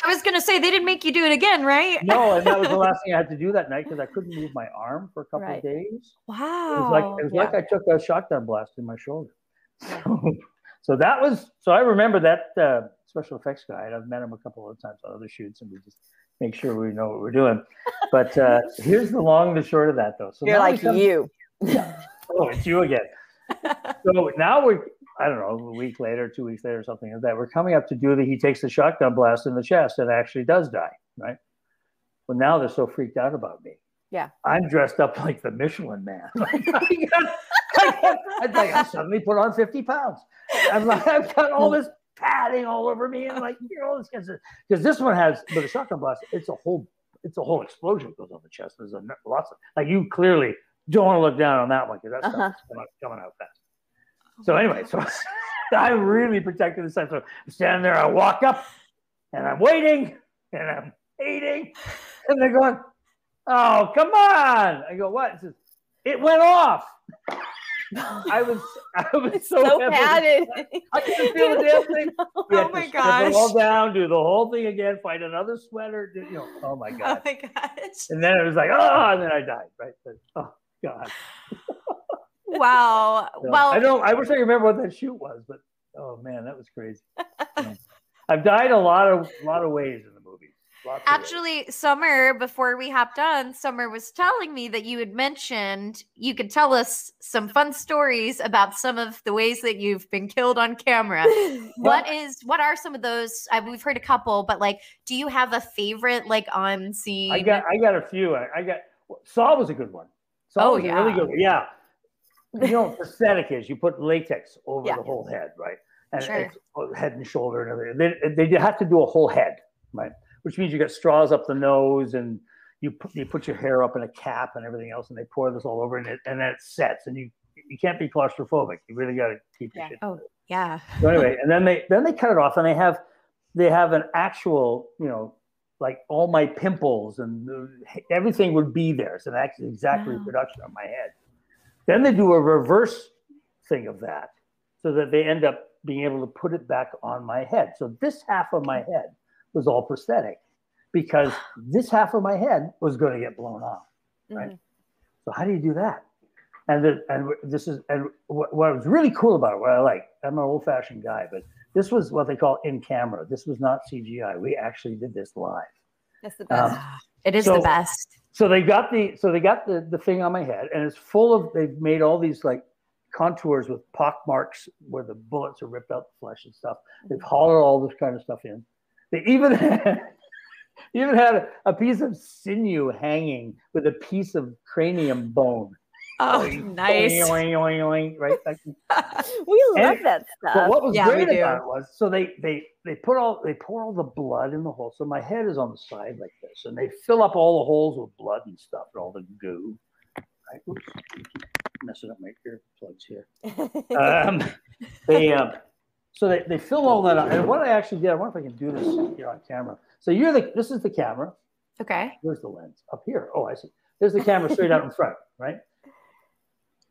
E: was gonna say they didn't make you do it again, right?
D: no, and that was the last thing I had to do that night because I couldn't move my arm for a couple
C: Right.
D: of days. It
E: Wow.
D: was like it was like I took a shotgun blast in my shoulder. So, that was so I remember that uh, special effects guy. and I've met him a couple of times on other shoots, and we just make sure we know what we're doing. But uh, here's the long and the short of that, though. So
C: You're like
D: come-
C: you.
D: Oh, it's you again. so now we're, I don't know, a week later, two weeks later, something like that. We're coming up to do the, he takes the shotgun blast in the chest and actually does die, right? Well, now they're so freaked out about me.
C: Yeah.
D: I'm dressed up like the Michelin man. Like, I got, I got, like, I suddenly put on 50 pounds. I'm like, I've got all this padding all over me and like, you know, this because this one has, with a shotgun blast, it's a whole, it's a whole explosion that goes on the chest. There's a, lots of, like, you clearly don't want to look down on that one because that's
C: Uh-huh.
D: stuff's coming, out, coming out fast. So anyway, so I'm really protecting the side. So I'm standing there, I walk up and I'm waiting and I'm waiting. And they're going, Oh, come on. I go, what? It, says, it went off. I was I was so,
C: so padded.
D: I couldn't feel the damn thing.
E: Oh my
D: strip it all down, do the whole thing again, find another sweater. do- You know, oh my
E: Oh my gosh.
D: And then it was like, oh, and then I died. Right. But, oh god.
E: Wow.
D: So,
E: well,
D: I don't. I wish I remember what that shoot was, but oh man, that was crazy. Yeah. I've died a lot of lot of ways in the movie. Lots of ways.
E: Actually, Summer, before we hopped on, Summer was telling me that you had mentioned you could tell us some fun stories about some of the ways that you've been killed on camera. what is what are some of those? Uh, we've heard a couple, but like, do you have a favorite like on scene?
D: I got I got a few. I, I got Saw was a good one. Saw
E: Oh,
D: was a really good one. Yeah. You know, what prosthetic is you put latex over
C: Yeah.
D: the whole head, right? And
E: Sure.
D: oh, head and shoulder and everything. They, they have to do a whole head, right? Which means you got straws up the nose and you put you put your hair up in a cap and everything else, and they pour this all over and it and then it sets and you you can't be claustrophobic. You really got to keep
C: Yeah.
D: shit.
E: Oh, yeah.
D: So anyway, and then they then they cut it off and they have they have an actual you know like all my pimples and uh, everything would be there. So that's exact
E: Wow.
D: reproduction of my head. Then they do a reverse thing of that, so that they end up being able to put it back on my head. So this half of my head was all prosthetic because this half of my head was going to get blown off. Right.
C: Mhm.
D: So how do you do that? And the, and this is and what, what was really cool about it, what I like, I'm an old fashioned guy, but this was what they call in camera. This was not CGI. We actually did this live.
C: That's the best.
D: Um,
E: It is
D: So-
E: the best.
D: So they got the so they got the the thing on my head, and it's full of they've made all these like contours with pock marks where the bullets are ripped out the flesh and stuff. They've hollowed all this kind of stuff in. They even had, even had a, a piece of sinew hanging with a piece of cranium bone.
E: Oh,
D: Oing,
E: nice.
D: oing, oing, oing, right?
C: We love
D: and-
C: that
D: But what was
E: Yeah,
D: great about it was so they they they put all they pour all the blood in the hole. So my head is on the side like this, and they fill up all the holes with blood and stuff and all the goo. Right? Oops, messing up my earplugs here. Um, they um, so they, they fill all that up. And what I actually did, I wonder if I can do this here on camera. So you're the this is the camera.
E: Okay.
D: Where's the lens? Up here. Oh, I see. There's the camera straight out in front, right?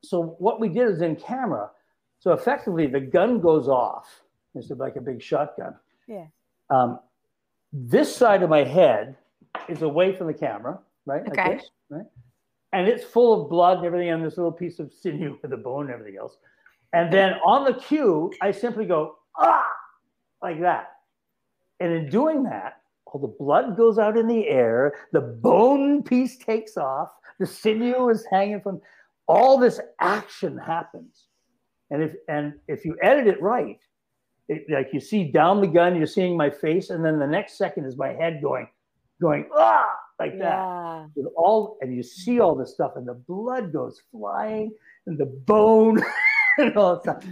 D: So what we did is in camera, So effectively, the gun goes off. It's like a big shotgun.
C: Yeah.
D: Um, this side of my head is away from the camera, right? Like
E: Okay.
D: this, right? And it's full of blood and everything, and this little piece of sinew with the bone and everything else. And then on the cue, I simply go, ah, like that. And in doing that, all the blood goes out in the air, the bone piece takes off, the sinew is hanging from all this action happens. And if and if you edit it right, it, like you see down the gun, you're seeing my face, and then the next second is my head going, going ah, like that.
C: Yeah.
D: With all and you see all this stuff, and the blood goes flying, and the bone, and all that stuff.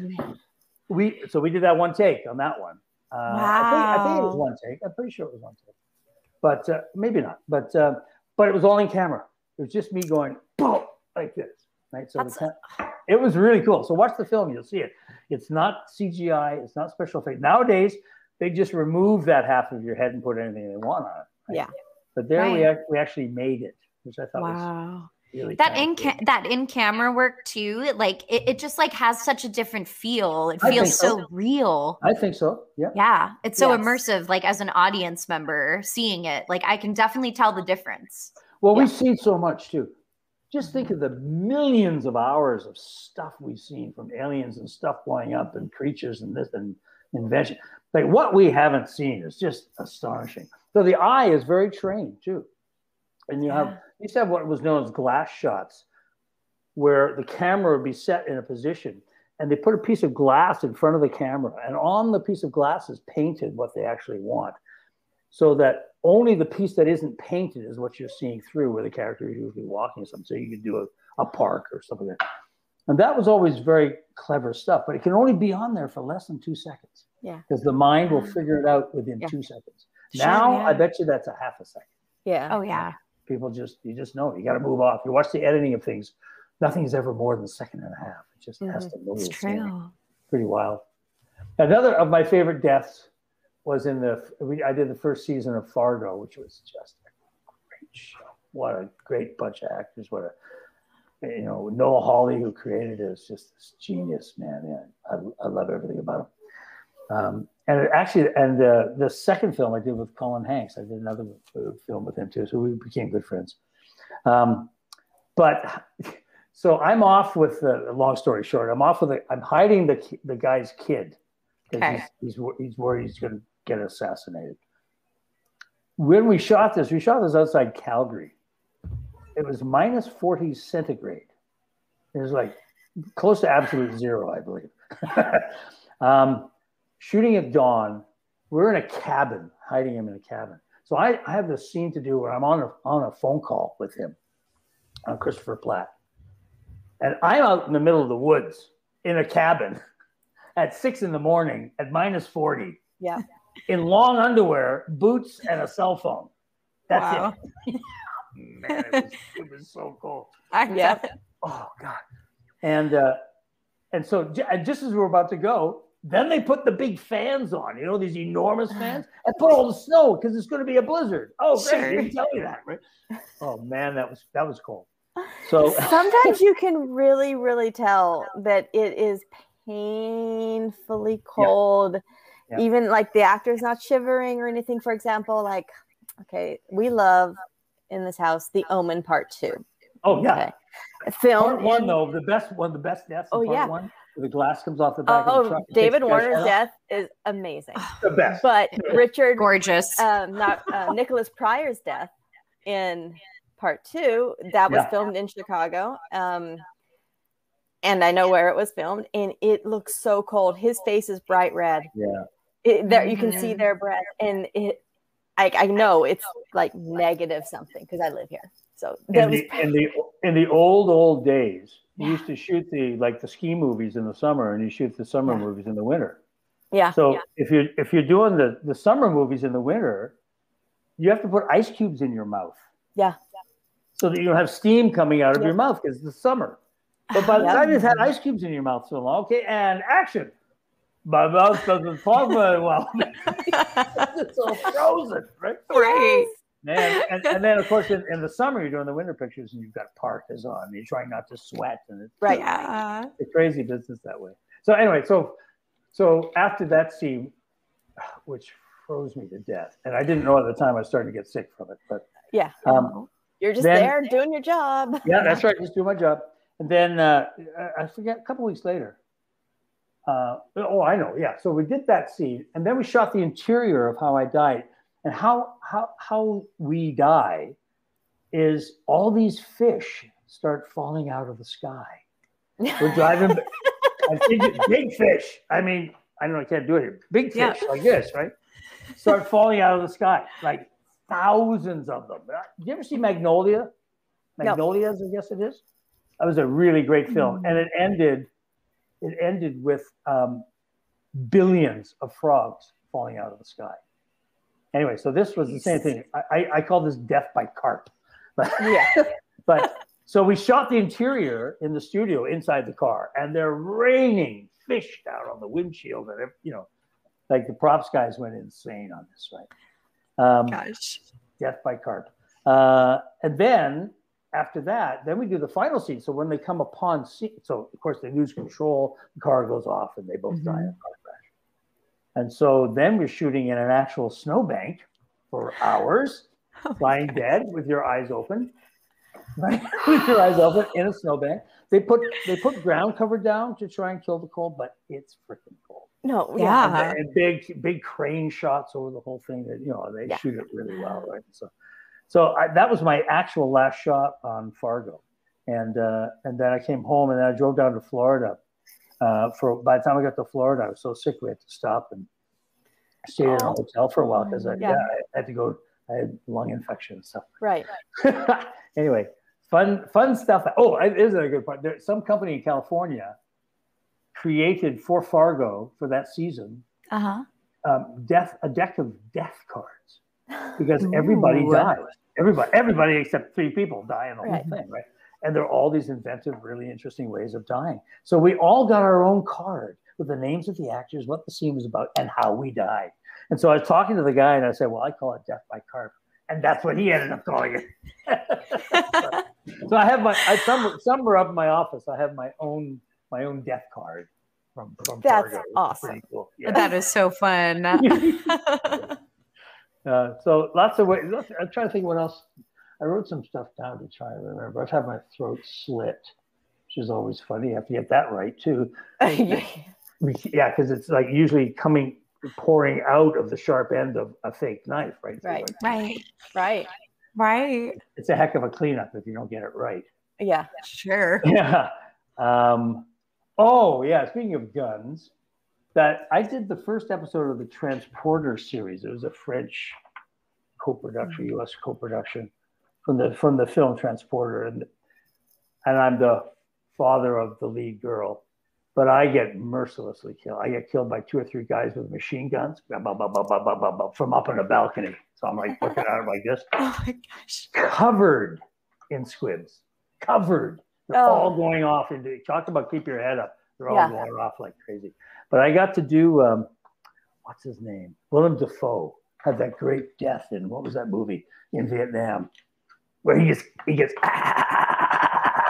D: We so we did that one take on that one. Uh, I, think, I think it was one take. I'm pretty sure it was one take, but uh, maybe not. But uh, but it was all in camera. It was just me going boom like this, right? So the
E: That's-
D: cam- it was really cool. So watch the film, you'll see it. It's not CGI. It's not special effects. Nowadays, they just remove that half of your head and put anything they want on it. right?
C: Yeah.
D: But there we,
E: Right.
D: ac- we actually made it, which I thought was
E: Wow.
D: really
E: That in ca- that in camera work too, it, like it, it just like has such a different feel. It feels
D: so.
E: so real.
D: I think so. Yeah.
E: Yeah, it's so
C: Yes.
E: immersive. Like as an audience member seeing it, like I can definitely tell the difference.
D: Well,
C: Yeah.
D: we've seen so much too. Just think of the millions of hours of stuff we've seen from aliens and stuff blowing up and creatures and this and invention. Like what we haven't seen is just astonishing. So the eye is very trained too. And you
E: Yeah.
D: have you used to have what was known as glass shots, where the camera would be set in a position and they put a piece of glass in front of the camera, and on the piece of glass is painted what they actually want so that only the piece that isn't painted is what you're seeing through where the character is usually walking or something. So you could do a, a park or something like that. And that was always very clever stuff, but it can only be on there for less than two seconds.
C: Yeah.
D: Because the mind will figure it out within
C: Yeah.
D: two seconds.
E: Sure,
D: now
E: yeah.
D: I bet you that's a half a second.
C: Yeah.
E: Oh yeah.
D: People just you just know you got to move off. You watch the editing of things, nothing's ever more than a second and a half. It just has to move.
E: It's true.
D: pretty wild. Another of my favorite deaths was in the we, I did the first season of Fargo, which was just a great show. What a great bunch of actors! What a you know Noah Hawley who created it is just this genius man. Yeah, I, I love everything about him. Um, and it actually, and uh, the second film I did with Colin Hanks, I did another film with him too, so we became good friends. Um, but so I'm off with the long story short. I'm off with the, I'm hiding the the guy's kid because
E: Okay.
D: he's, he's he's worried he's going to get assassinated. When we shot this, we shot this outside Calgary. It was minus 40 centigrade. It was like close to absolute zero, I believe. um, shooting at dawn, we're in a cabin, hiding him in a cabin. So I, I have this scene to do where I'm on a, on a phone call with him, on Christopher Platt. And I'm out in the middle of the woods in a cabin at six in the morning at minus 40
C: Yeah.
D: In long underwear, boots, and a cell phone. That's
E: Wow.
D: it. Man, it was, it was so cool.
C: Yeah.
D: Oh God. And uh, and so and just as we're about to go, then they put the big fans on, you know, these enormous fans, and put all the snow because it's going to be a blizzard. Oh, great!
E: Sure.
D: They didn't tell you that, right? Oh man, that was that was cool. So
C: Sometimes you can really, really tell that it is painfully cold.
D: Yeah.
C: Even like the actor's not shivering or anything. For example, like, okay, we love in this house the Omen Part Two.
D: oh yeah,
C: Okay. Film
D: part one
C: in-
D: though, the best one, the best death
C: Oh,
D: part
C: yeah.
D: one, the glass comes off the back of the
C: Oh,
D: truck. and
C: David Warner's
D: head
C: death is amazing.
D: The best.
C: But Richard,
E: Gorgeous.
C: um, not uh, Nicholas Pryor's death in part two, that was
D: Yeah.
C: filmed in Chicago. Um, and I know where it was filmed, and it looks so cold. His face is bright red.
D: Yeah.
C: It, there, you can see
E: Mhm.
C: their breath, and it. I, I know it's like negative something because I live here. So that
D: in the, in the in the old old days, you used to shoot the like the ski movies in the summer, and you shoot the summer
C: Yeah.
D: movies in the winter.
C: yeah,
D: So if you're if you're doing the the summer movies in the winter, you have to put ice cubes in your mouth.
C: Yeah.
D: So that you don't have steam coming out of
C: Yeah.
D: your mouth because it's the summer. But by the
C: Yeah.
D: time you've had ice cubes in your mouth so long, okay, and action. My mouth doesn't fog very well. it's all frozen, right?
E: right.
D: Man, and, and then of course in, in the summer you're doing the winter pictures and you've got parkas on. And You're trying not to sweat, and it's
C: right.
E: Yeah.
D: a crazy business that way. So anyway, so so after that scene, which froze me to death, and I didn't know at the time I started to get sick from it, but
C: Yeah.
D: um,
C: You're just
D: then-
C: there doing your job.
D: yeah, that's right. Just do my job. And then uh, I forget a couple weeks later. Uh, oh, I know. Yeah. So we did that scene, and then we shot the interior of how I died, and how how how we die is all these fish start falling out of the sky. We're driving. I think big fish. I mean, I don't know. I can't do it. here. Big
E: Yeah.
D: fish like this, right? Start falling out of the sky, like thousands of them. Uh, Did you ever see Magnolia?
C: No.
D: Magnolias, I guess it is. That was a really great film, and it ended. It ended with um, billions of frogs falling out of the sky. Anyway, so this was the same thing. I, I, I call this death by carp. But,
C: Yeah.
D: but so we shot the interior in the studio inside the car, and they're raining fish down on the windshield, and you know, like the props guys went insane on this, right? Um,
E: Gosh.
D: death by carp. Uh, and then after that, then we do the final scene. So when they come upon scene, so of course they lose control, the car goes off, and they both die mm-hmm. in a car crash. And so then we're shooting in an actual snowbank for hours, oh lying dead with your eyes open, right? with your eyes open in a snowbank. They put they put ground cover down to try and kill the cold, but it's freaking cold.
C: No,
E: Yeah.
C: yeah.
D: And, and big big crane shots over the whole thing that you know they
C: Yeah.
D: shoot it really well right so so I, that was my actual last shot on fargo and uh, and then i came home and then i drove down to florida uh, for by the time i got to florida i was so sick we had to stop and stay in a
C: Oh.
D: hotel for a while because I,
C: Yeah.
D: yeah, I had to go i had lung infection and stuff
C: Right.
D: anyway fun fun stuff oh it is a good part there some company in california created for fargo for that season
E: Uh huh.
D: um, death a deck of death cards because everybody
E: Ooh.
D: dies. Everybody, everybody except three people die in the
C: Right.
D: whole thing, right? And there are all these inventive, really interesting ways of dying. So we all got our own card with the names of the actors, what the scene was about, and how we died. And so I was talking to the guy, and I said, "Well, I call it death by carp," and that's what he ended up calling it. so I have my I, some some are up in my office. I have my own my own death card from from
C: That's
D: Fargo. It's
C: awesome.
D: cool. Yeah.
E: That is so fun.
D: Uh, so lots of ways. lots- I'm trying to think what else. I wrote some stuff down to try and remember. I've had my throat slit, which is always funny. You have to get that right too.
C: Yeah.
D: Yeah, because it's like usually coming, pouring out of the sharp end of a fake knife, right? So,
C: Right.
D: like,
E: right.
C: right.
E: Right.
D: it's a heck of a cleanup if you don't get it right.
C: Yeah.
E: Sure.
D: Yeah. Um, oh, yeah. Speaking of guns, that I did the first episode of the Transporter series. It was a French co-production, mm-hmm. U.S. co-production from the from the film Transporter, and and I'm the father of the lead girl, but I get mercilessly killed. I get killed by two or three guys with machine guns from up on a balcony. So I'm like looking at him like this,
E: oh my gosh,
D: covered in squibs, covered. They're
C: oh.
D: all going off into. Talk about keep your head up. They're all
C: yeah.
D: going off like crazy. But I got to do um, what's his name? Willem Dafoe had that great death in what was that movie in Vietnam, where he just he gets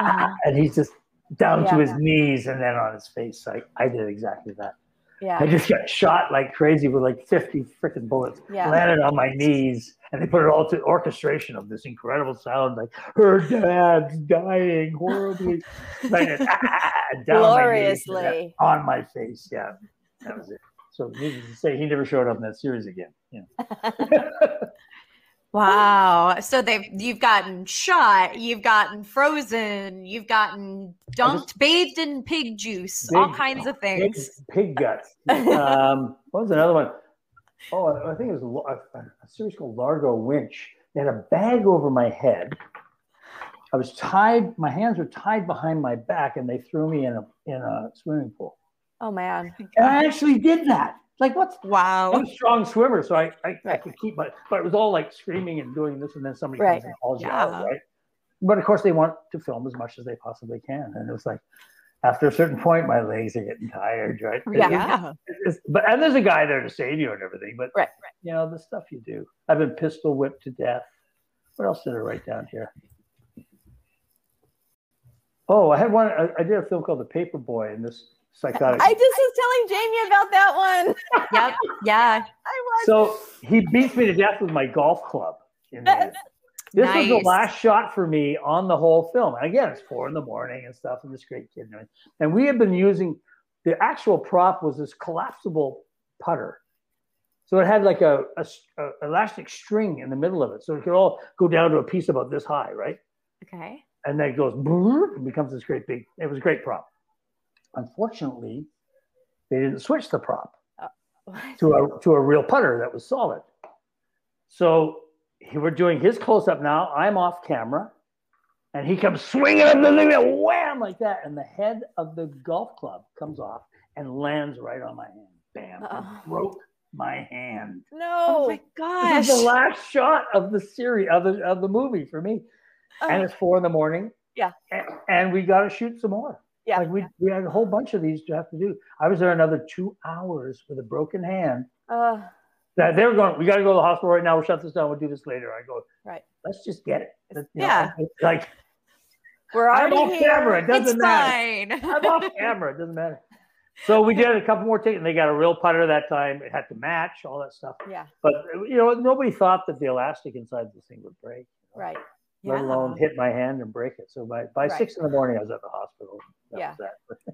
C: Uh-huh.
D: and he's just down to his knees and then on his face. So I, I did exactly that.
C: Yeah.
D: I just got shot like crazy with like 50 freaking bullets,
C: Yeah.
D: landed on my knees, and they put it all to orchestration of this incredible sound like her dad's dying horribly. like, ah, down my
C: Gloriously.
D: on my face. Yeah, that was it. So needless to say, he never showed up in that series again. Yeah.
E: Wow. So they've you've gotten shot, you've gotten frozen, you've gotten dunked, bathed in pig juice, all kinds of
D: Pig,
E: things.
D: pig guts. Um, what was another one? Oh, I I think it was a, a, series called Largo Winch. They had a bag over my head. I was tied. My hands were tied behind my back, and they threw me in a in a swimming pool.
C: Oh man.
D: And I actually did that. Like, what's
E: Wow.
D: I'm a strong swimmer, so I, I, I could keep my, but it was all like screaming and doing this, and then somebody
C: Right.
D: comes and calls you out, right? But of course, they want to film as much as they possibly can, and it was like, after a certain point, my legs are getting tired, right?
C: Yeah.
E: Yeah.
D: It's- but and there's a guy there to save you and everything, but
C: Right.
D: you know the stuff you do. I've been pistol whipped to death. What else did I write down here? Oh, I had one. I, I did a film called The Paper Boy, and this psychotic.
C: I just was telling Jamie about that one.
E: Yep. Yeah.
C: I was.
D: So he beats me to death with my golf club. In the This was the last shot for me on the whole film. And again, it's four in the morning and stuff, and this great kid. And, and we had been using the actual prop was this collapsible putter. So it had like a elastic string in the middle of it, so it could all go down to a piece about this high, right?
E: Okay.
D: And then it goes and becomes this great big. It was a great prop. Unfortunately, they didn't switch the prop oh, to a to a real putter that was solid. So he, we're doing his close up now. I'm off camera, and he comes swinging up the thing, and wham like that, and the head of the golf club comes off and lands right on my hand. Bam!
C: Uh-oh.
D: broke my hand.
C: no.
E: Oh my gosh!
D: This is the last shot of the series of the of the movie for me, and
C: Oh,
D: it's four in the morning.
C: Yeah.
D: and, and we got to shoot some more.
C: yeah.
D: Like we we had a whole bunch of these to have to do. I was there another two hours with a broken hand.
C: Uh,
D: That they were going. We got to go to the hospital right now. We'll shut this down. We'll do this later. I go.
C: Right.
D: Let's just get it. Let- you know,
E: Yeah.
D: it's like
C: we're
D: I'm off
C: here.
D: camera. It doesn't
E: it's
D: matter.
E: fine.
D: I'm off camera. It doesn't matter. So we did a couple more takes, and they got a real putter that time. It had to match all that stuff.
C: Yeah.
D: But you know, nobody thought that the elastic inside this thing would break.
C: Right.
D: Let
E: Yeah.
D: alone hit my hand and break it. So by, by
C: Right.
D: six in the morning, I was at the hospital. That
C: Yeah.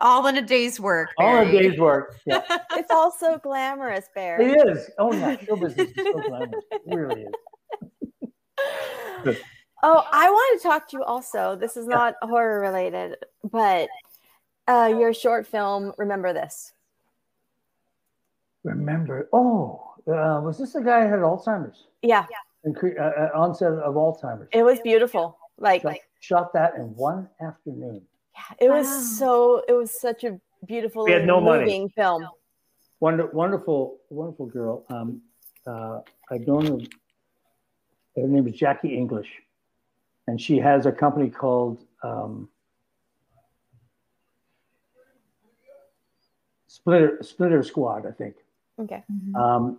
E: All in a day's work.
D: All in
E: a
D: day's work. Yeah.
C: It's all so glamorous, Barry.
D: It is. Oh yeah, show business is so glamorous. It really is.
C: Oh, I want to talk to you also. This is not horror related, but uh, your short film, Remember This.
D: Remember? Oh, uh, was this the guy who had Alzheimer's?
C: Yeah,
D: And cre- uh, uh, onset of Alzheimer's.
C: it was beautiful. Like,
D: Shot, shot that in one afternoon.
C: It was so, it was such a beautiful,
D: We had no money.
C: moving film.
D: Wonder, wonderful, wonderful girl. Um, uh, I don't. her. Her name is Jackie English, and she has a company called um, Splitter Splitter Squad, I think.
C: Okay.
D: Um,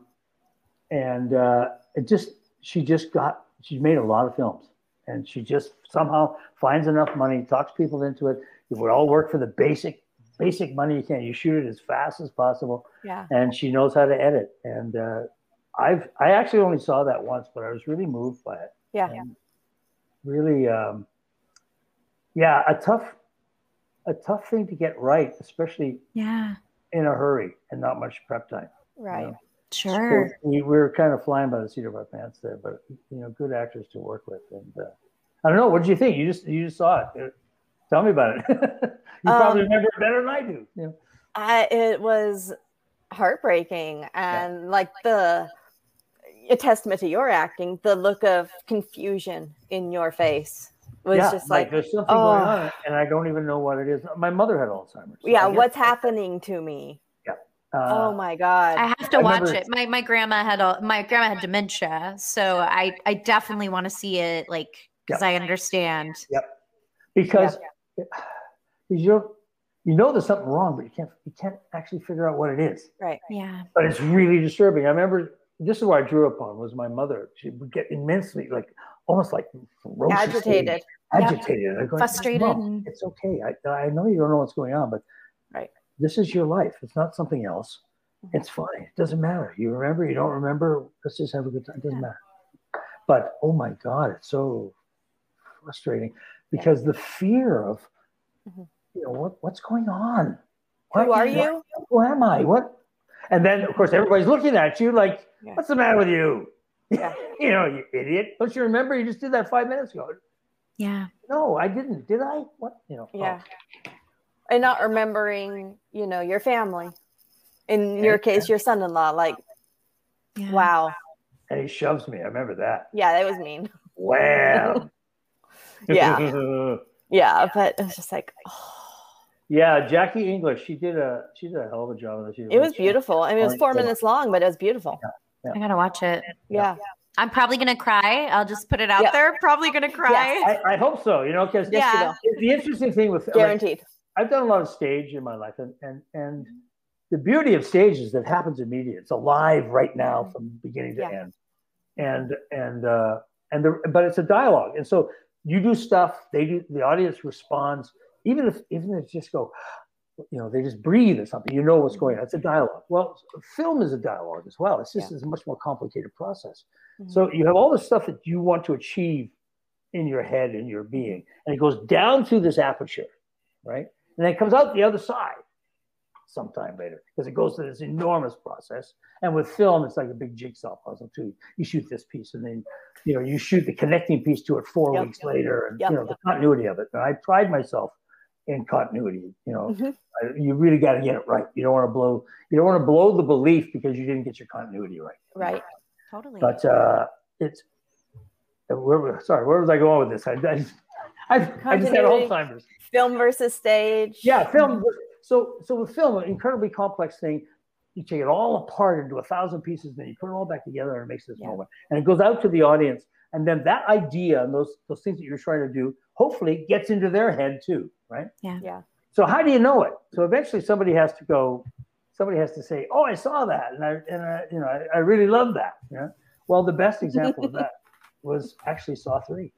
D: and uh, it just she just got she's made a lot of films, and she just somehow finds enough money, talks people into it. You would all work for the basic basic money you can. You shoot it as fast as possible
C: Yeah.
D: and she knows how to edit. And uh, I've I actually only saw that once, but I was really moved by it.
C: Yeah.
D: And really, um, yeah, a tough a tough thing to get right, especially
E: Yeah.
D: in a hurry and not much prep time.
C: Right.
E: Sure.
D: So we, we were kind of flying by the seat of our pants there, but you know, good actors to work with. And uh, I don't know, what did you think? You just you just saw it. Uh, Tell me about it. you probably
C: Um,
D: remember it better than I do. You know?
C: I, it was heartbreaking and like the a testament to your acting the look of confusion in your face was
D: yeah,
C: just like,
D: there's something going
C: oh.
D: on, and I don't even know what it is. My mother had Alzheimer's. so
C: yeah what's happening to me
D: Uh,
C: oh my god
E: I have to
D: I
E: watch
D: remember-
E: it. My my grandma had a, my grandma had dementia, so I I definitely want to see it like because I understand. Yep.
D: because you you know there's something wrong, but you can't you can't actually figure out what it is.
C: right
E: Yeah.
D: But it's really disturbing. I remember this is what I drew upon was my mother. She would get immensely like almost like
C: agitated
D: agitated. I'm going,
E: Frustrated
D: "Mom, It's okay. I I know you don't know what's going on, but
C: Right.
D: This is your life. It's not something else.
C: Mm-hmm.
D: It's fine. It doesn't matter. You remember, you don't remember. Let's just have a good time. It doesn't matter. But oh my God, it's so frustrating because the fear of,
C: Mhm.
D: you know, what what's going on?
C: who are
D: what-
C: you
D: Who am I? What? And then of course everybody's looking at you like,
C: Yeah.
D: what's the matter with you?
C: Yeah.
D: you know, you idiot. Don't you remember? You just did that five minutes ago.
E: Yeah.
D: No, I didn't. Did I? What? You know. oh.
C: Yeah and not remembering you know your family in your case your son-in-law like
E: yeah.
C: wow
D: And he shoves me. I remember that.
C: yeah that was mean
D: Wow.
C: Yeah. yeah but it was just like oh,
D: yeah, Jackie English. She did a she did a hell of a job. With
C: it was beautiful i mean it was four minutes long but it was beautiful
E: I gotta watch it.
C: yeah
E: I'm probably gonna cry. I'll just put it out
C: Yeah.
E: there. Probably gonna cry.
D: I, I hope so. You know, because
E: Yes, you
C: will.
D: the interesting thing with like,
C: guaranteed
D: I've done a lot of stage in my life, and and and the beauty of stage is that it happens immediate. It's alive right now from beginning to
C: Mm-hmm. Yeah.
D: end, and and uh, and the but it's a dialogue, and so you do stuff, they do, the audience responds, even if even if just go, you know, they just breathe or something. You know what's going on. It's a dialogue. Well, film is a dialogue as well. It's just
C: Yeah.
D: it's a much more complicated process.
C: Mhm.
D: So you have all the stuff that you want to achieve in your head and your being, and it goes down through this aperture, right? And then it comes out the other side sometime later because it goes through this enormous process. And with film, it's like a big jigsaw puzzle too. You shoot this piece, and then you know you shoot the connecting piece to it four
C: Yep.
D: weeks later, and
C: Yep.
D: you know the continuity of it. And I pride myself in continuity. You know,
C: Mhm.
D: I- you really got to get it right. You don't want to blow. You don't want to blow the belief because you didn't get your continuity right.
C: Right.
E: Totally.
D: But uh, it's where, sorry, where was I going with this? I, I, I, I just had Alzheimer's.
C: Film versus stage.
D: Yeah, film. So, so with film, an incredibly complex thing. You take it all apart into a thousand pieces, and then you put it all back together, and it makes this
C: Yeah.
D: moment. And it goes out to the audience, and then that idea and those those things that you're trying to do, hopefully, gets into their head too, right?
E: Yeah.
C: Yeah.
D: So how do you know it? So eventually, somebody has to go. Somebody has to say, "Oh, I saw that, and I, and I, you know, I, I really love that." Yeah. Well, the best example of that was actually Saw Three.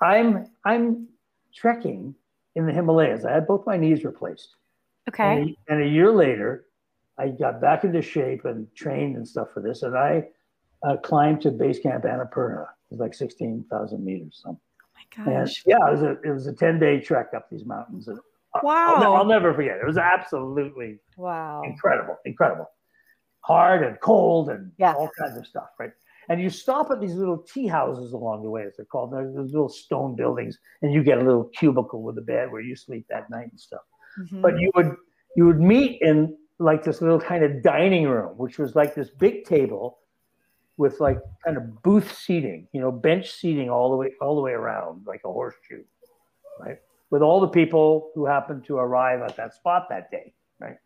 D: I'm I'm trekking in the Himalayas. I had both my knees replaced.
E: okay.
D: And a, and a year later, I got back into shape and trained and stuff for this. And I uh, climbed to base camp Annapurna. It was like 16,000 meters. So,
E: oh my
D: and
E: gosh.
D: yeah, it was a, it was a 10 day trek up these mountains. And I- I'll,
E: Wow.
D: I'll never forget. It was absolutely
C: Wow.
D: incredible, incredible. Hard and cold and
C: Yeah.
D: all kinds of stuff, right? And you stop at these little tea houses along the way, as they're called. They're those little stone buildings, and you get a little cubicle with a bed where you sleep that night and stuff
E: Mhm.
D: but you would you would meet in like this little kind of dining room which was like this big table with like kind of booth seating you know bench seating all the way all the way around like a horseshoe right with all the people who happened to arrive at that spot that day right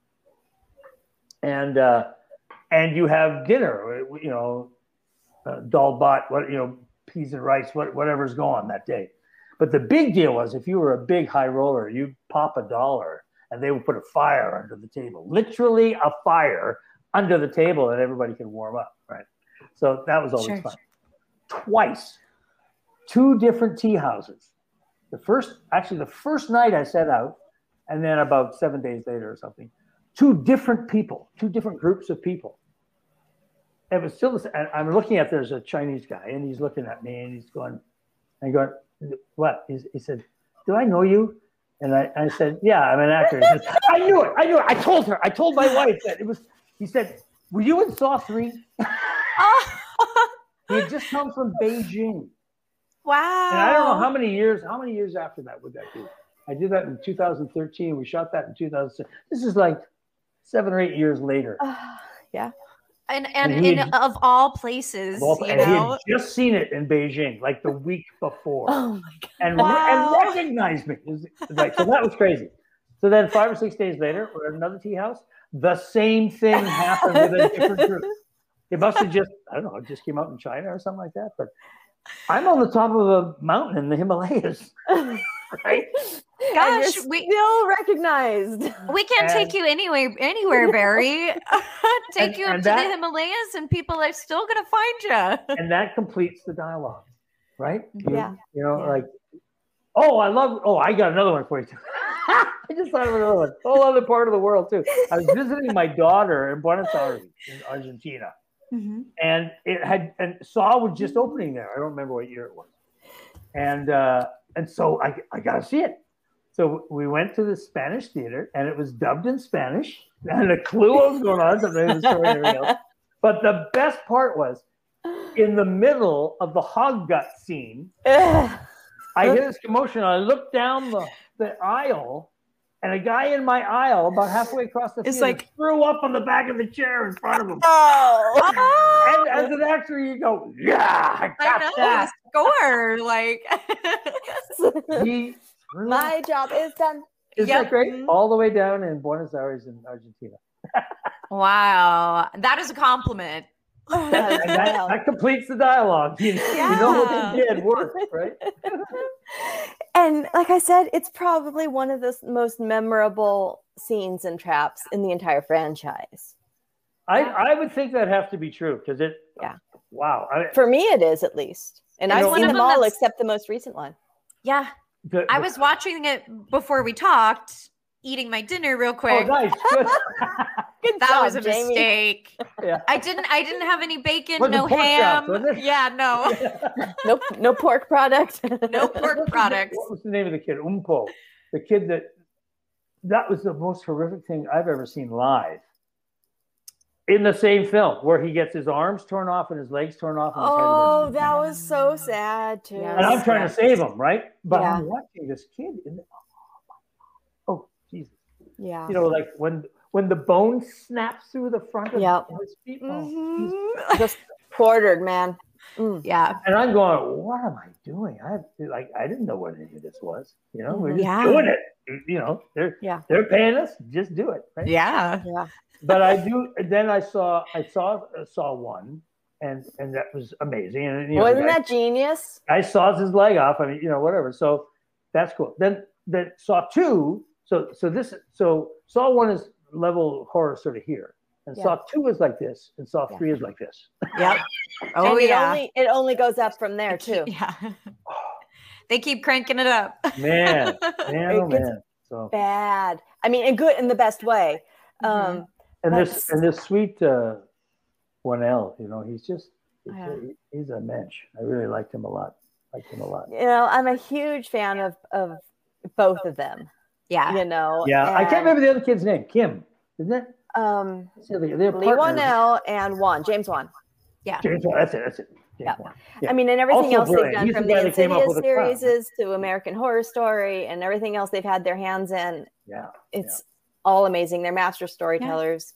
D: and uh and you have dinner you know uh, dal bhat what you know peas and rice what, whatever's going on that day but the big deal was if you were a big high roller, you'd pop a dollar and they would put a fire under the table, literally a fire under the table that everybody could warm up, right? So that was always
E: Sure.
D: fun. Twice, two different tea houses. The first, actually, the first night I set out, and then about seven days later or something, two different people, two different groups of people. It was still the same. and I'm looking at there's a Chinese guy, and he's looking at me, and he's going, and going, what? He's, he said, do I know you? And I, I said, yeah, I'm an actor. I knew it. I knew it. I told her. I told my wife that it was. He said, were you in Saw Three? He had just come from Beijing,
E: wow.
D: and I don't know how many years. How many years after that would that be? I did that in 2013. We shot that in 2006. This is like seven or eight years later.
C: Ah, yeah.
E: And and,
D: And he
E: in
D: had-
E: of all places,
D: Well,
E: you
D: and he
E: know.
D: had just seen it in Beijing, like the week before.
C: Oh my god.
D: and,
E: Wow.
D: and recognized me. It was like, so that was crazy. So then five or six days later, we're at another tea house. The same thing happened with a different group. It must have just, I don't know, it just came out in China or something like that. But I'm on the top of a mountain in the Himalayas, right?
E: Gosh, we-
C: still recognized.
E: We can't take you anywhere, anywhere, Barry. take
D: And-
E: you
D: and
E: up to
D: that-
E: the Himalayas, and people are still gonna find you.
D: And that completes the dialogue, right? You,
C: Yeah.
D: You know,
C: Yeah.
D: like, oh, I love, oh, I got another one for you too. I just thought of another one. Whole other part of the world too. I was visiting my daughter in Buenos Aires, in Argentina. and it had and Saw was just opening there. I don't remember what year it was, and uh, and so I I got to see it. So we went to the Spanish theater, and it was dubbed in Spanish, and a clue what was going on. Something the story and everything else. But the best part was in the middle of the hog gut scene. I hear this commotion. I look down the, the aisle, and a guy in my aisle, about halfway across the
E: It's
D: theater,
E: like-
D: threw up on the back of the chair in front of him.
C: Oh.
D: And as an actor, you go, yeah, I
E: I
D: got
E: know
D: that.
E: score. Like
D: He
C: My job is done.
D: is
E: Yep.
D: that great?
E: Mhm.
D: All the way down in Buenos Aires in Argentina.
E: wow, that is a compliment.
D: And that, that completes the dialogue. You, you know what they did work, right?
C: and like I said, it's probably one of the most memorable scenes and traps in the entire franchise.
D: I, I would think that have to be true because it.
C: Yeah.
D: Wow. I,
C: For me, it is at least. And
D: You
C: I've seen them
E: them
C: all except the most recent one.
E: Yeah,
D: the-
E: I was watching it before we talked, eating my dinner real
D: Oh,
E: quick.
D: nice. Good.
C: Good
E: that
C: job,
E: was a
C: Jamie.
E: mistake.
D: yeah.
E: I didn't. I didn't have any bacon.
D: Wasn't
E: no
D: pork chops,
E: ham.
D: was it?
E: Yeah, no,
C: Nope, no pork product.
E: no pork
D: the-
E: products.
D: What was the name of the kid? Umpo. The kid that that was the most horrific thing I've ever seen live. In the same film, where he gets his arms torn off and his legs torn off. And, his head
C: Oh, that was so sad too.
E: Yes.
D: and I'm trying to save him, right? But
C: Yeah.
D: I'm watching this kid. In the, oh, Jesus!
C: Yeah.
D: You know, like when when the bone snaps through the front of
C: Yep.
D: his feet. Oh,
E: Mhm.
D: Jesus.
C: Just quartered, man. Mm.
E: Yeah,
D: And I'm going, what am I doing? I like I didn't know what any of this was. You know, we're just
E: Yeah.
D: doing it. You know, they're
C: Yeah.
D: they're paying us, just do it. Right?
E: yeah.
C: Yeah.
D: But I do. Then I saw I saw uh, saw one, and and that was amazing. And you know,
C: Wasn't
D: I,
C: that genius?
D: I saws his leg off. I mean, you know, whatever. So that's cool. Then then saw two. So so this so saw one is level horror sort of here, and
C: Yeah.
D: saw two is like this, and saw
C: Yeah.
D: three is like this.
E: Yep. Oh
C: and it
E: yeah.
C: only it only goes up from there too.
E: Yeah. they keep cranking it up.
D: Man, man, oh
C: It gets
D: man. So
C: Bad. I mean, and good in the best way. Um,
D: and
C: That's-
D: this and this sweet uh, Whannell, you know, he's just he's,
C: Yeah.
D: a, he's a mensch. I really liked him a lot. Liked him a lot.
C: you know, I'm a huge fan of of both of them.
E: Yeah.
C: You know.
D: Yeah, I can't remember the other kid's name. Kim, isn't it?
C: Um,
D: So they- They're
C: Leigh
D: partners.
C: Whannell and Wan James Wan. Yeah.
D: James Wan. That's it. That's it.
C: Yeah.
D: Yeah.
C: I mean, and everything
D: Also
C: else they've done
D: He's
C: from
D: the
C: the
D: guy that came up
C: Insidious
D: with the clown.
C: series to American Horror Story and everything else they've had their hands in.
D: Yeah.
C: It's all amazing. They're master storytellers.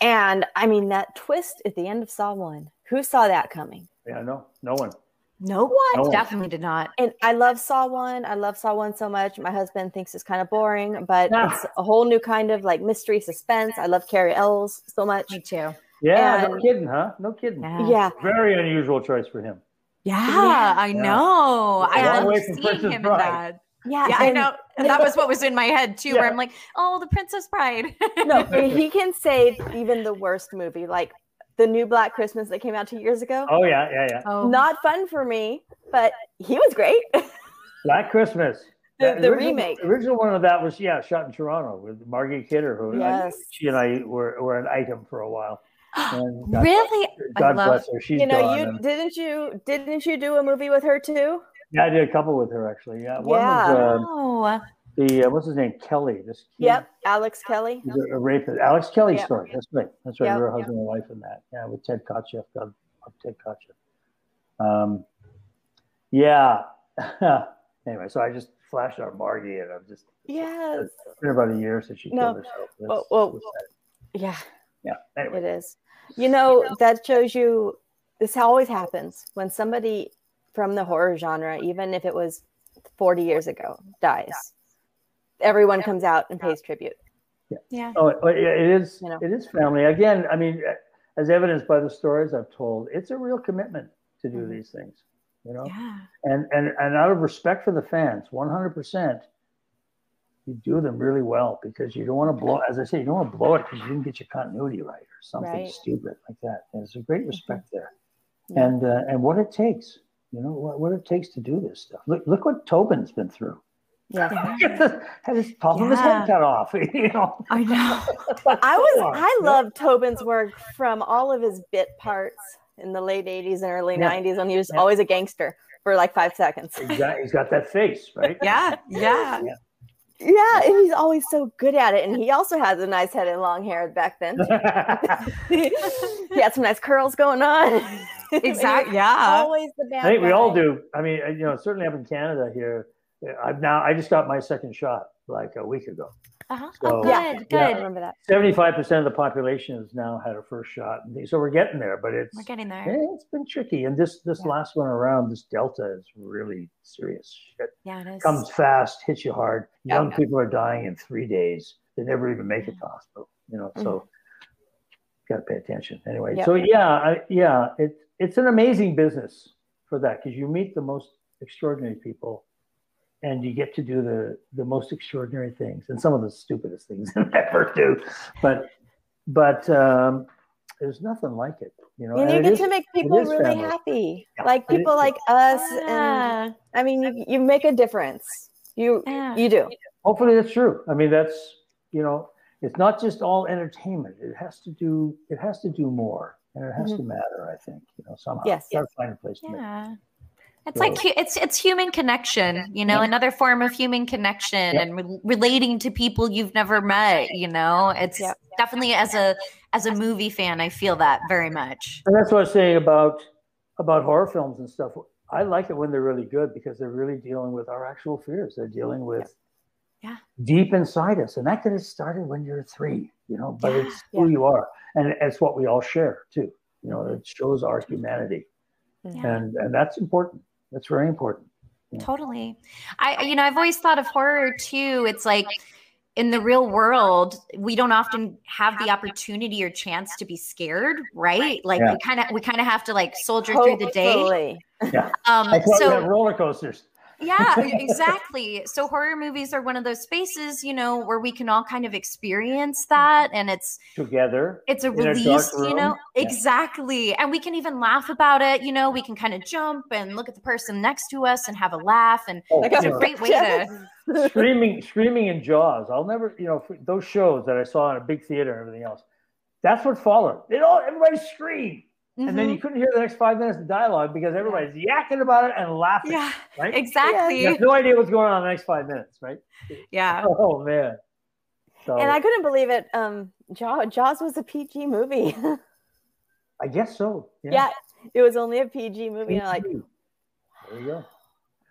C: And I mean, that twist at the end of Saw One. Who saw that coming?
D: Yeah. No. No one. No one.
E: Definitely did not.
C: And I love Saw One. I love Saw One so much. My husband thinks it's kind of boring, but
D: Yeah.
C: it's a whole new kind of like mystery suspense. I love Cary Elwes so much.
E: Me too.
D: Yeah. no kidding, huh? No kidding.
E: Yeah.
C: Yeah.
D: Very unusual choice for him.
E: Yeah,
C: Yeah.
E: I
D: Yeah.
E: know. I love
D: way from
E: seeing
D: Princess
E: him in
D: Bride.
E: That.
C: Yeah.
E: Yeah, I know. And that was what was in my head too, where I'm like, oh, the Princess Bride.
C: no, he can save even the worst movie, like the new Black Christmas that came out two years ago.
D: Oh yeah, yeah, yeah.
E: oh,
C: Not fun for me, but he was great.
D: Black Christmas.
C: The-
D: That
C: the
D: original-
C: remake.
D: Original one of that was yeah, shot in Toronto with Margie Kidder, who I-
C: Yes.
D: she and I were, were an item for a while. God-
E: really? I
D: God
E: love-
D: bless her. She's
C: you know,
D: gone.
C: you
D: and-
C: didn't you didn't you do a movie with her too?
D: Yeah, I did a couple with her actually. Yeah, one
C: Yeah.
D: was uh,
E: Oh,
D: the uh, what's his name Kelly. This kid,
C: Yep, Alex Kelly.
D: He's a, a rapist. Alex Kelly's
C: Yep.
D: story. That's right. That's right.
C: Yep.
D: We were husband and wife in that. Yeah, with Ted Kotcheff. God, Ted Kotcheff. Um, yeah. anyway, so I just flashed out Margie, and I'm just
C: Yes.
D: it's been about a year since she
C: No.
D: killed herself. It's-
C: Well, well. Yeah,
D: yeah. Anyway,
C: it is. You know, that shows you this always happens when somebody from the horror genre, even if it was 40 years ago, dies. Everyone comes out and pays tribute.
E: yeah.
D: Oh, it, it is.
C: You know.
D: It is family. Again, I mean, as evidenced by the stories I've told, it's a real commitment to do
C: Mhm.
D: these things. You know,
E: Yeah.
D: and and and out of respect for the fans, one hundred percent, you do them really well because you don't want to blow. As I say, you don't want to blow it because you didn't get your continuity right or something
C: Right.
D: stupid like that. And there's a great respect there,
C: Yeah.
D: and uh, and what it takes. You know what, what it takes to do this stuff. Look, look what Tobin's been through.
C: Yeah.
D: Had his top of his head cut off. You know,
E: I know.
C: I was
D: Come.
C: I love Tobin's work from all of his bit parts in the late 80s and early
D: Yeah.
C: 90s when he was
D: Yeah.
C: always a gangster for like five seconds.
D: he's got, he's got that face, right?
E: Yeah. Yeah.
C: Yeah, and he's always so good at it. And he also has a nice head and long hair back then. he had some nice curls going on.
E: Exactly. Yeah.
C: Always the bad
D: I think we all do. I mean, uh, you know, certainly up in Canada here, uh, I've now I just got my second shot like a week ago.
E: Uh-huh.
D: So-
E: oh, good.
C: Yeah.
E: Good.
D: Yeah.
C: I remember that.
D: Seventy-five percent of the population has now had a first shot, so we're getting there. But it's
E: We're getting there.
D: yeah, it's been tricky, and this this
E: Yeah.
D: last one around, this Delta is really serious. Shit
E: Yeah, it is.
D: comes fast, hits you hard.
E: Yeah.
D: Young people are dying in three days. They never even make it to hospital. You know, so got to pay attention. Anyway,
C: Mm-hmm. Yep.
D: so yeah, I, yeah, it it's an amazing business for that because you meet the most extraordinary people, and you get to do the the most extraordinary things and some of the stupidest things I ever do, but but um, there's nothing like it. You know,
C: And you
D: it
C: get
D: is-
C: to make people really
D: family.
C: happy.
D: Yeah,
C: Like people
D: is.
C: like us. And I mean, you, you make a difference. You
E: Yeah.
C: you do.
D: Hopefully that's true. I mean, that's you know, it's not just all entertainment. It has to do it has to do more, and it has mm-hmm. to matter. I think you know somehow.
C: Yes.
D: Gotta find a place to make.
E: Yeah. It's
D: So-
E: like it's it's human connection, you know,
D: Yeah.
E: another form of human connection
D: Yeah.
E: and re- relating to people you've never met, you know. It's
C: Yeah.
E: definitely as a as a movie fan, I feel that very much.
D: And that's what I was saying about about horror films and stuff. I like it when they're really good because they're really dealing with our actual fears. They're dealing with
E: Yeah.
D: deep inside us, and that could have started when you're three, you know. But
E: Yeah.
D: it's who you are, and it's what we all share too. You know, it shows our humanity,
E: Yeah.
D: and and that's important. That's very important.
E: Totally. I you know, I've always thought of horror too. It's like in the real world, we don't often have the opportunity or chance to be scared, right? Like
D: Yeah.
E: we kind of we kind of have to like soldier through the day.
C: Hopefully.
E: Um
D: That's why we have
E: so
D: roller coasters.
E: Yeah, exactly. So horror movies are one of those spaces, you know, where we can all kind of experience that and it's
D: together.
E: it's a
D: In a
E: release, you know.
D: Yeah.
E: Exactly. And we can even laugh about it, you know, we can kind of jump and look at the person next to us and have a laugh and
D: Oh,
E: it's a great way to
D: screaming, screaming in Jaws. I'll never, you know, those shows that I saw in a big theater and everything else. That's what followed. It all everybody screamed, and then you couldn't hear the next five minutes of dialogue because everybody's yakking about it and laughing.
E: Yeah,
D: right.
E: exactly.
D: You have no idea what's going on in the next five minutes, right?
E: Yeah.
D: Oh man. So
C: And I couldn't believe it. Um, Jaws, Jaws was a PG movie.
D: I guess so.
C: yeah. it was only a PG movie. Like,
D: there you go.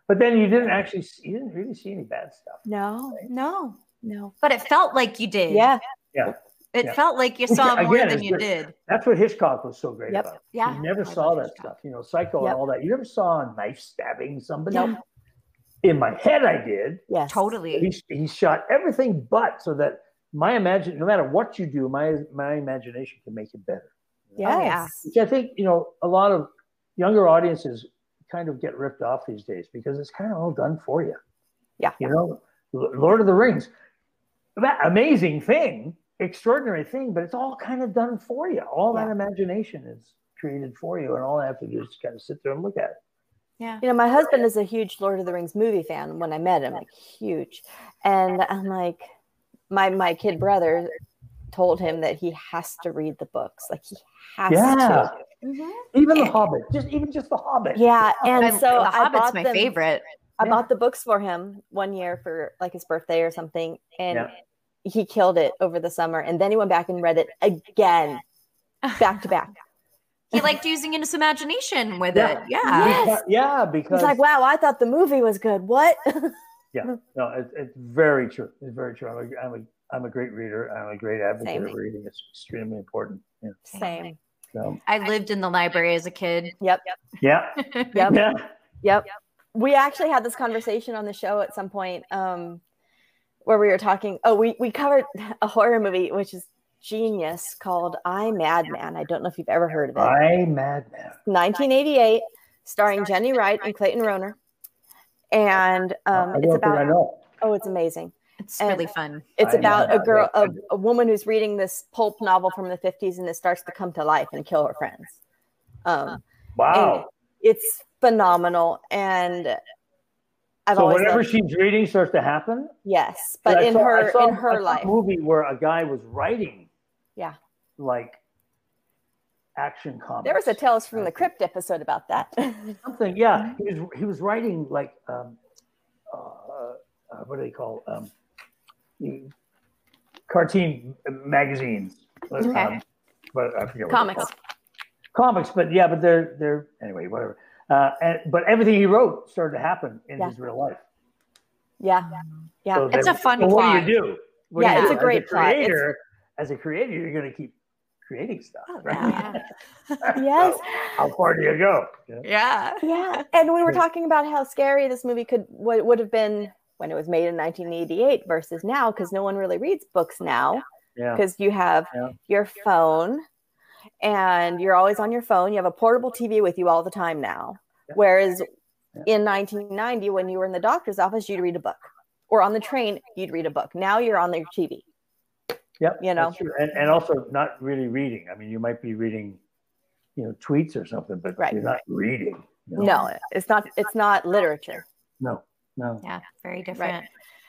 D: But then you didn't actually, see, you didn't really see any bad stuff.
C: no,
E: No.
C: no.
E: But it felt like you did.
C: Yeah.
E: Yeah, It
D: yeah.
E: felt like you
D: Which,
E: saw more
D: again,
E: than you
D: good.
E: did.
D: That's what Hitchcock was so great
C: Yep.
D: about.
E: Yeah.
D: You never
E: I
D: saw that
E: Hitchcock.
D: stuff, you know, Psycho
C: Yep.
D: and all that. You never saw a knife stabbing somebody.
C: Nope.
D: In my head, I did.
C: yes.
E: Totally.
D: He, he shot everything but so that my imagine, no matter what you do, my my imagination can make it better.
C: Yes.
E: Oh, yeah.
D: Which I think you know a lot of younger audiences kind of get ripped off these days because it's kind of all done for you.
C: Yeah.
D: You know, Lord of the Rings, that amazing thing, extraordinary thing, but it's all kind of done for you. All that imagination is created for you, and all I have to do is kind of sit there and look at it.
E: Yeah.
C: You know, my husband is a huge Lord of the Rings movie fan. When I met him, like huge, and I'm like, my my kid brother told him that he has to read the books. Like he has
D: Yeah.
C: to.
E: Mhm.
D: Even the Hobbit, just even just the Hobbit.
C: Yeah, and
E: I-
C: so
E: the
C: I
E: Hobbit's
C: bought
E: my
C: them,
E: favorite.
C: I
D: Yeah.
C: bought the books for him one year for like his birthday or something, and
D: Yeah.
C: He killed it over the summer. And then he went back and read it again, back to back.
E: He liked using his imagination with
D: Yeah.
E: it. Yeah.
C: Yes.
D: Because- yeah, because
C: He's like, "Wow, I thought the movie was good. What?"
D: Yeah, no, it, it's very true. It's very true. I'm a, I'm a, I'm a great reader. I'm a great advocate
C: Same.
D: of reading. It's extremely important. Yeah.
C: Same.
D: So,
E: I lived in the library as a kid.
C: Yep.
D: yeah,
C: Yep.
D: yeah.
C: Yep. We actually had this conversation on the show at some point um, where we were talking. Oh, we, we covered a horror movie, which is genius called I Madman. I don't know if you've ever heard of it.
D: I madman.
C: 1988, starring Jenny Wright and Clayton Rohner. And um,
D: I
C: it's about, oh, it's amazing.
E: It's
C: And-
E: really fun.
C: It's
D: I
C: about
D: know.
C: a girl, a woman who's reading this pulp novel from the 50s and it starts to come to life and kill her friends. Um,
D: Wow.
C: it's phenomenal. And I've
D: So whatever
C: loved-
D: she's reading starts to happen.
C: Yes, but in
D: saw-
C: her
D: saw-
C: in
D: I
C: her life.
D: movie where a guy was writing.
C: Yeah.
D: Like action comics.
C: There was a Tales from the Crypt episode about that.
D: something. Yeah, he was he was writing like um, uh, uh, what do they call um, cartoon magazines?
E: Okay.
D: Um, but I forget what
C: Comics.
D: Comics, but yeah, but they're they're anyway, whatever. Uh, and, but everything he wrote started to happen in
C: Yeah.
D: his real life.
C: Yeah. Yeah.
D: So
E: It's a fun
D: so What do you do? What do
C: Yeah,
D: you
C: it's
D: do?
C: a great
D: as a
C: plot.
D: Creator. As a creator, you're going to keep creating stuff,
E: Oh,
D: right?
C: Yes.
D: How far do you go? Yeah.
E: Yeah.
C: Yeah. And we were talking about how scary this movie could what would have been when it was made in 1988 versus now because no one really reads books now
D: Yeah.
C: because you have
D: Yeah.
C: your phone and you're always on your phone. You have a portable TV with you all the time now.
D: Yeah.
C: Whereas
D: Yeah.
C: in 1990, when you were in the doctor's office, you'd read a book, or on the train, you'd read a book. Now you're on your TV.
D: Yep.
C: you know.
D: And, and also not really reading. I mean, you might be reading, you know, tweets or something, but
C: Right.
D: you're not reading. you know?
C: No, it's not. It's not literature.
D: No. No.
E: Yeah. Very different.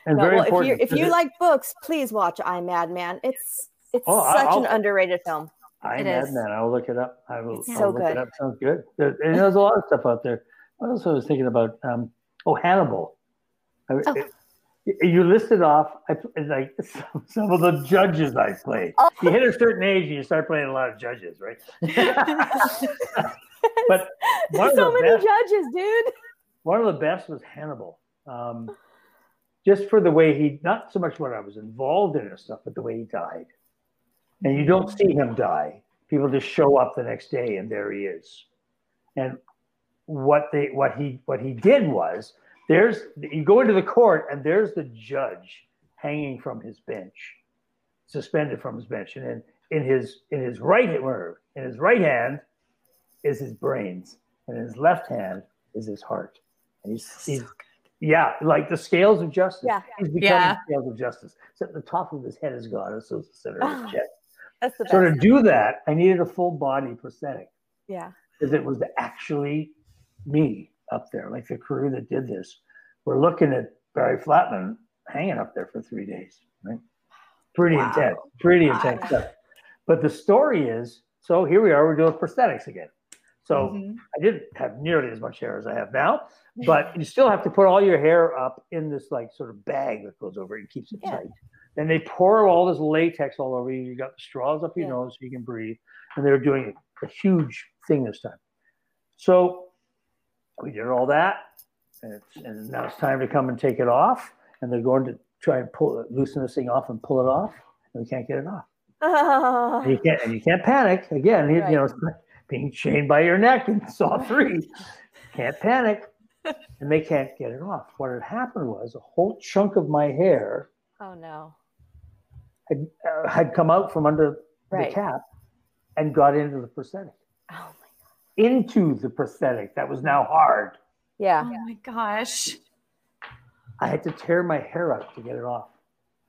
D: and
C: No,
D: very
C: well, if you
D: important.
C: if you
D: because
C: like books, please watch I Madman. It's it's
D: Oh,
C: such
D: I'll-
C: an underrated film.
D: I Mad
E: is.
D: Man. I will look it up. I will. I'll
C: so
D: look
C: good.
D: it up. Sounds good. There, and there's a lot of stuff out there. I was thinking about? Um, oh, Hannibal.
E: Oh.
D: it- you listed off I, like some, some of the judges I played.
C: Oh.
D: You hit a certain age and you start playing a lot of judges, right? but
C: so many
D: best-
C: judges, dude.
D: one of the best was Hannibal. Um, just for the way he, not so much what I was involved in and stuff, but the way he died. And you don't see him die. People just show up the next day and there he is. And what they, what he, what he did was there's, you go into the court and there's the judge hanging from his bench, suspended from his bench. And then in his, in his right, or in his right hand is his brains and in his left hand is his heart. And he's, he's yeah, like the scales of justice.
C: Yeah.
D: He's becoming
E: Yeah.
D: scales of justice. So the top of his head is God, and so is the center of his chest.
C: That's the best.
D: So to do that, I needed a full body prosthetic
C: yeah.
D: because it was actually me up there, like the crew that did this. We're looking at Barry Flatman hanging up there for three days. Right? Pretty
E: Wow.
D: intense, pretty intense stuff. But the story is, so here we are, we're doing prosthetics again. So
E: Mhm.
D: I didn't have nearly as much hair as I have now, but you still have to put all your hair up in this like sort of bag that goes over it and keeps it
C: Yeah.
D: tight. Then they pour all this latex all over you. You got the straws up your
C: Yeah.
D: nose so you can breathe. And they're doing a, huge thing this time. So we did all that, and, it's, and now it's time to come and take it off. And they're going to try and pull it, loosen this thing off and pull it off, and we can't get it off. And you can't and you can't panic again. You,
C: Right.
D: you know, it's being chained by your neck in Saw Three. can't panic, and they can't get it off. What had happened was a whole chunk of my hair
C: oh no.
D: Had, uh, had come out from under
C: Right.
D: the cap and got into the prosthetic.
C: Oh my. god!
D: Into the prosthetic that was now hard.
C: Yeah.
E: Oh my gosh.
D: I had to tear my hair out to get it off.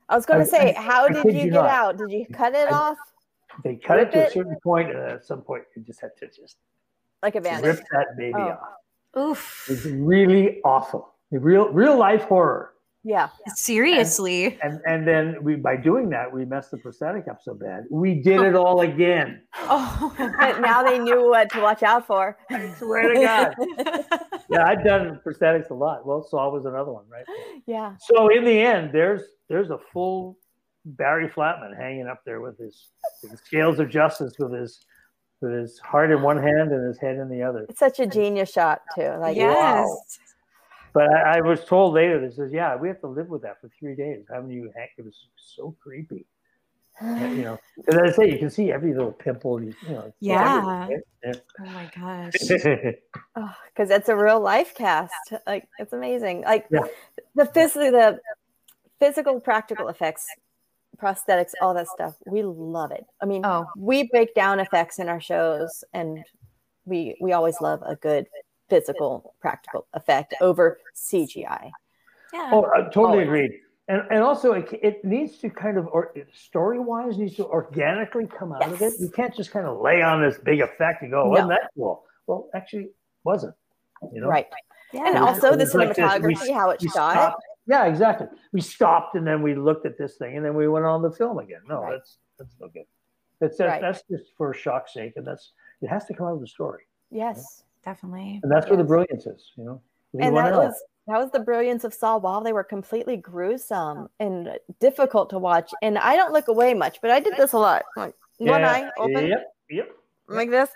C: I was going to say,
D: I-
C: how
D: I
C: did
D: kid
C: you
D: you
C: get
D: not.
C: out? Did you cut it
D: I-
C: off
D: They cut
C: Rip
D: it to a certain point, and at some point, you just had to just
C: like a bandage?
D: rip that baby
C: Oh.
D: off.
E: Oof.
D: It's really awful. Real, real life horror.
C: Yeah.
E: Seriously.
D: And and then we by doing that we messed the prosthetic up so bad. We did it oh. all again.
E: Oh.
C: But now they knew what to watch out for.
D: I swear to God. Yeah, I've done prosthetics a lot. Well, Saw was another one, right?
C: Yeah.
D: So in the end, there's there's a full Barry Flatman hanging up there with his, his scales of justice with his with his heart in one hand and his head in the other.
C: It's such a genius shot too. Like
E: yes.
C: wow.
D: But I, I was told later, they says, yeah, we have to live with that for three days. Haven't you? Hank? It was so creepy. you know, as I say, you can see every little pimple. You, you know, it's
E: Yeah. Oh my gosh.
D: Oh, yeah.
C: because it's a real life cast. Like it's amazing. Like
D: Yeah.
C: the physical, the physical, practical effects, prosthetics, all that stuff. We love it. I mean,
E: Oh.
C: we break down effects in our shows, and we we always love a good physical, practical effect over CGI.
E: Yeah.
D: oh, I totally
C: Oh.
D: agreed. And and also, it, it needs to kind of, or story wise, needs to organically come out of it. You can't just kind of lay on this big effect and go,
C: oh,
D: wasn't that cool? Well, actually, wasn't. You know,
C: Right.
E: yeah.
C: And
D: It
C: also the
D: was like. We-
C: cinematography, how it's
D: we
C: shot.
D: stopped. Yeah, exactly. We stopped and then we looked at this thing and then we went on the film again. No,
C: Right.
D: that's that's no good. That's that,
C: Right.
D: that's just for shock's sake, and that's it has to come out of the story,
C: Yes.
E: Definitely.
D: and that's where the brilliance is. You know, Leave
C: and that was that was the brilliance of Saw. While they were completely gruesome and difficult to watch, and I don't look away much, but I did this a lot. Like one eye open
D: Yep, yep.
C: like this.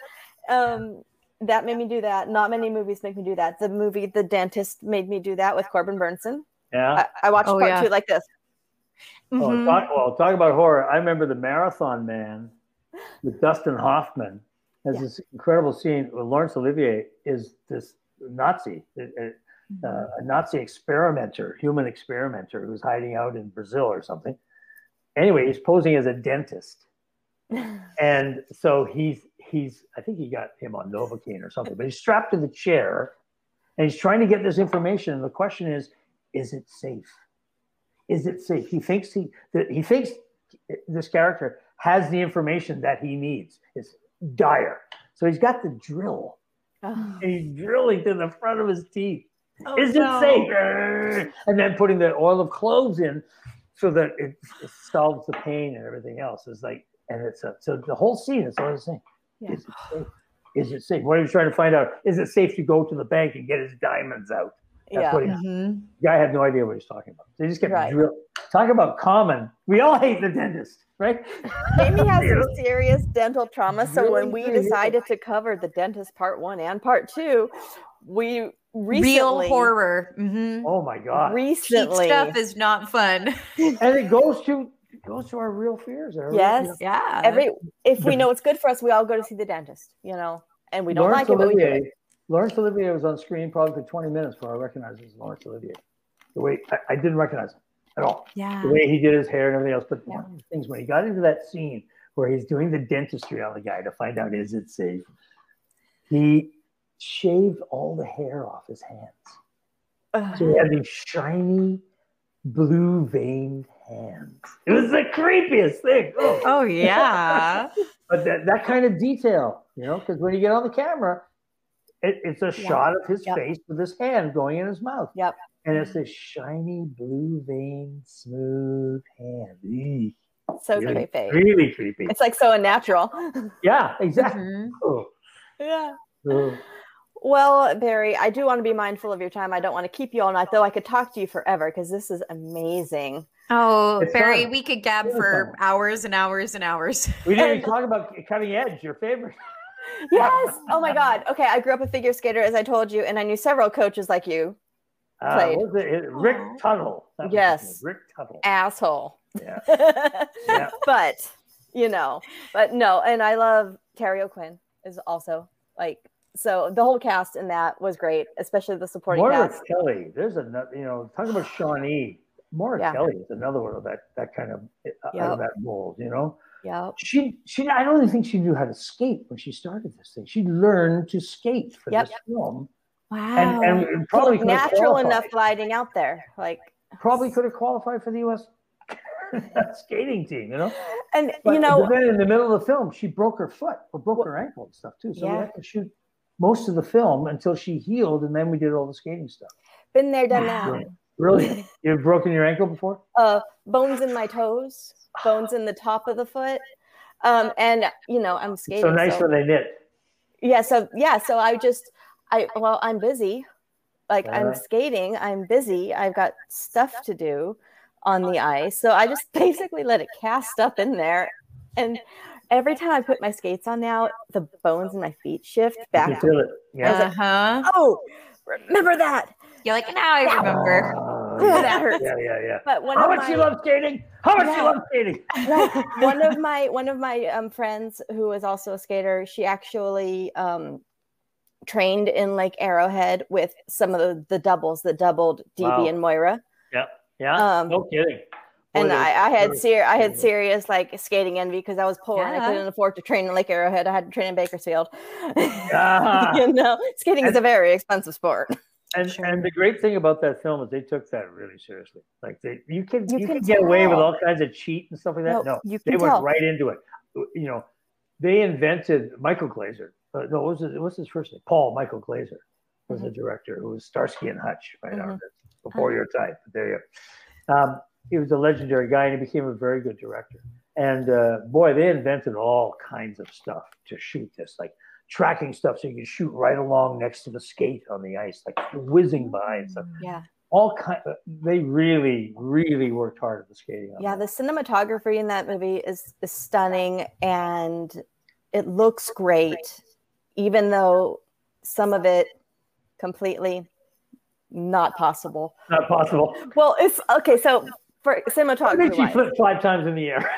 C: Um, that made me do that. Not many movies make me do that. The movie The Dentist made me do that with Corbin Bernsen.
D: Yeah.
C: I, I watched
E: Oh,
C: part
E: yeah.
C: two like this.
D: Oh,
E: Mhm.
D: talk, well, talk about horror. I remember the Marathon Man with Dustin Hoffman. There's
C: Yeah.
D: this incredible scene where Laurence Olivier is this Nazi, a, a- uh, a Nazi experimenter, human experimenter who's hiding out in Brazil or something. Anyway, he's posing as a dentist. And so he's he's I think he got him on Novocaine or something, but he's strapped to the chair and he's trying to get this information. And the question is, is it safe? Is it safe? He thinks he that he thinks this character has the information that he needs. It's dire. So he's got the drill
C: Oh,
D: and he's drilling to the front of his teeth.
E: Oh,
D: Is
E: no.
D: it safe? And then putting the oil of cloves in so that it, it solves the pain and everything else. It's like, and it's a, so the whole scene is all the same.
C: Yeah.
D: Is it safe? Is it safe? What he was trying to find out is it safe to go to the bank and get his diamonds out? That's
C: Yeah.
D: what he,
E: Mhm.
D: the guy had no idea what he was talking about. They just kept
C: Right.
D: drill. Talk about common. We all hate the dentist, right?
C: Jamie has
D: You
C: some serious dental trauma. So when we
D: Really, really.
C: decided to cover the dentist part one and part two, we recently
E: Real horror. hmm
D: Oh my god!
E: Cheap
C: recently
E: stuff is not fun.
D: and it goes to it goes to our real fears. Our real-
C: Yes.
D: you know,
E: yeah.
C: every if we know it's good for us, we all go to see the dentist, you know, and we don't
D: Laurence
C: like it, but we do it.
D: Laurence Olivier was on screen probably for 20 minutes before I recognized it as Laurence Olivier. The way I, I didn't recognize him at all.
E: yeah.
D: The way he did his hair and everything else. But one of the things when he got into that scene where he's doing the dentistry on the guy to find out is it safe, he shaved all the hair off his hands.
C: Ugh.
D: So he had these shiny blue veined hands. It was the creepiest thing. Oh.
E: Oh yeah.
D: But that, that kind of detail, you know, because when you get on the camera, it, it's a
C: Yeah.
D: shot of his
C: Yep.
D: face with his hand going in his mouth.
C: Yep.
D: And it's this shiny, blue veined, smooth hand. Eek.
C: So
D: really,
C: creepy.
D: really creepy.
C: It's like so unnatural.
D: Yeah, exactly.
E: Mhm.
D: Oh,
C: yeah.
D: oh.
C: Well, Barry, I do want to be mindful of your time. I don't want to keep you all night, though I could talk to you forever because this is amazing.
E: Oh,
D: It's
E: Barry,
D: fun.
E: we could gab for
D: fun.
E: hours and hours and hours.
D: We didn't even talk about cutting edge, your favorite.
C: Yes. Oh my God. Okay. I grew up a figure skater, as I told you, and I knew several coaches like you.
D: Uh,
C: Played.
D: what was it? It- Rick
E: Aw.
D: Tuttle. That
C: Yes.
D: Rick Tuttle.
C: Asshole.
D: Yeah. Yeah.
C: but, you know, but no. And I love Terry O'Quinn is also like, so the whole cast in that was great, especially the supporting
D: Moira
C: cast.
D: Kelly. There's another, you know, talking about Shawnee. Moira
C: Yeah.
D: Kelly is another one of that that kind of uh,
C: Yep.
D: of that mold, you know.
C: Yep.
D: She she I don't even think she knew how to skate when she started this thing. She learned to skate for
C: Yep.
D: this film.
C: Wow.
D: And and probably could
C: natural enough gliding out there. Like,
D: Probably could have qualified for the US skating team, you know.
C: and
D: But,
C: you know,
D: then in the middle of the film, she broke her foot or broke her ankle and stuff too. So we had to shoot most of the film until she healed, and then we did all the skating stuff.
C: been there, done
E: Wow.
C: that.
D: Really, you've broken your ankle before?
C: uh, bones in my toes, bones in the top of the foot. Um, and you know, I'm skating.
D: so nice
C: so-
D: when they knit.
C: yeah. So yeah. So I just, I well, I'm busy. Like
D: Uh-huh.
C: I'm skating. I'm busy. I've got stuff to do on the ice. So I just basically let it cast up in there, and every time I put my skates on now, the bones in my feet shift
D: You
C: back.
D: can feel it. Yeah.
E: Uh huh.
C: Oh, remember that?
E: You're like, now I remember.
C: Ooh,
D: yeah.
C: that hurts.
D: Yeah, yeah, yeah.
C: But one
D: How
C: of
D: much
C: my
D: you love skating? How much
C: Yeah.
D: you love skating?
C: like one of my one of my um, friends was also a skater she actually um, trained in lake arrowhead with some of the, the doubles that doubled db
D: Wow.
C: and moira
D: Yeah.
C: Um,
D: no kidding.
C: and I, I had
D: those-
C: ser- i had serious like skating envy because i was poor and i couldn't afford to train in lake arrowhead i had to train in bakersfield
D: Ah.
C: you know skating is a very expensive sport
D: And and the great thing about that film is they took that really seriously. Like they, you can
C: You
D: you,
C: can
D: can get away with all kinds of cheat and stuff like that.
C: No,
D: No, they
C: can
D: went
C: tell.
D: right into it. You know, they invented Michael Glaser. Uh, no, what was his, what's his first name? Paul Michael Glaser was the director who was Starsky and Hutch. Right
C: Mhm.
D: now, before your time. But there you go. Um, he was a legendary guy, and he became a very good director. And uh, boy, they invented all kinds of stuff to shoot this, like tracking stuff so you can shoot right along next to the skate on the ice, like whizzing by and stuff.
C: Mm, yeah
D: All kind. Uh, they really, really worked hard at the skating.
C: yeah
D: that.
C: the cinematography in that movie is, is stunning and it looks great even though some of it completely not possible
D: not possible.
C: well it's okay so for
D: I think
C: cinematography
D: she flipped five times in the air.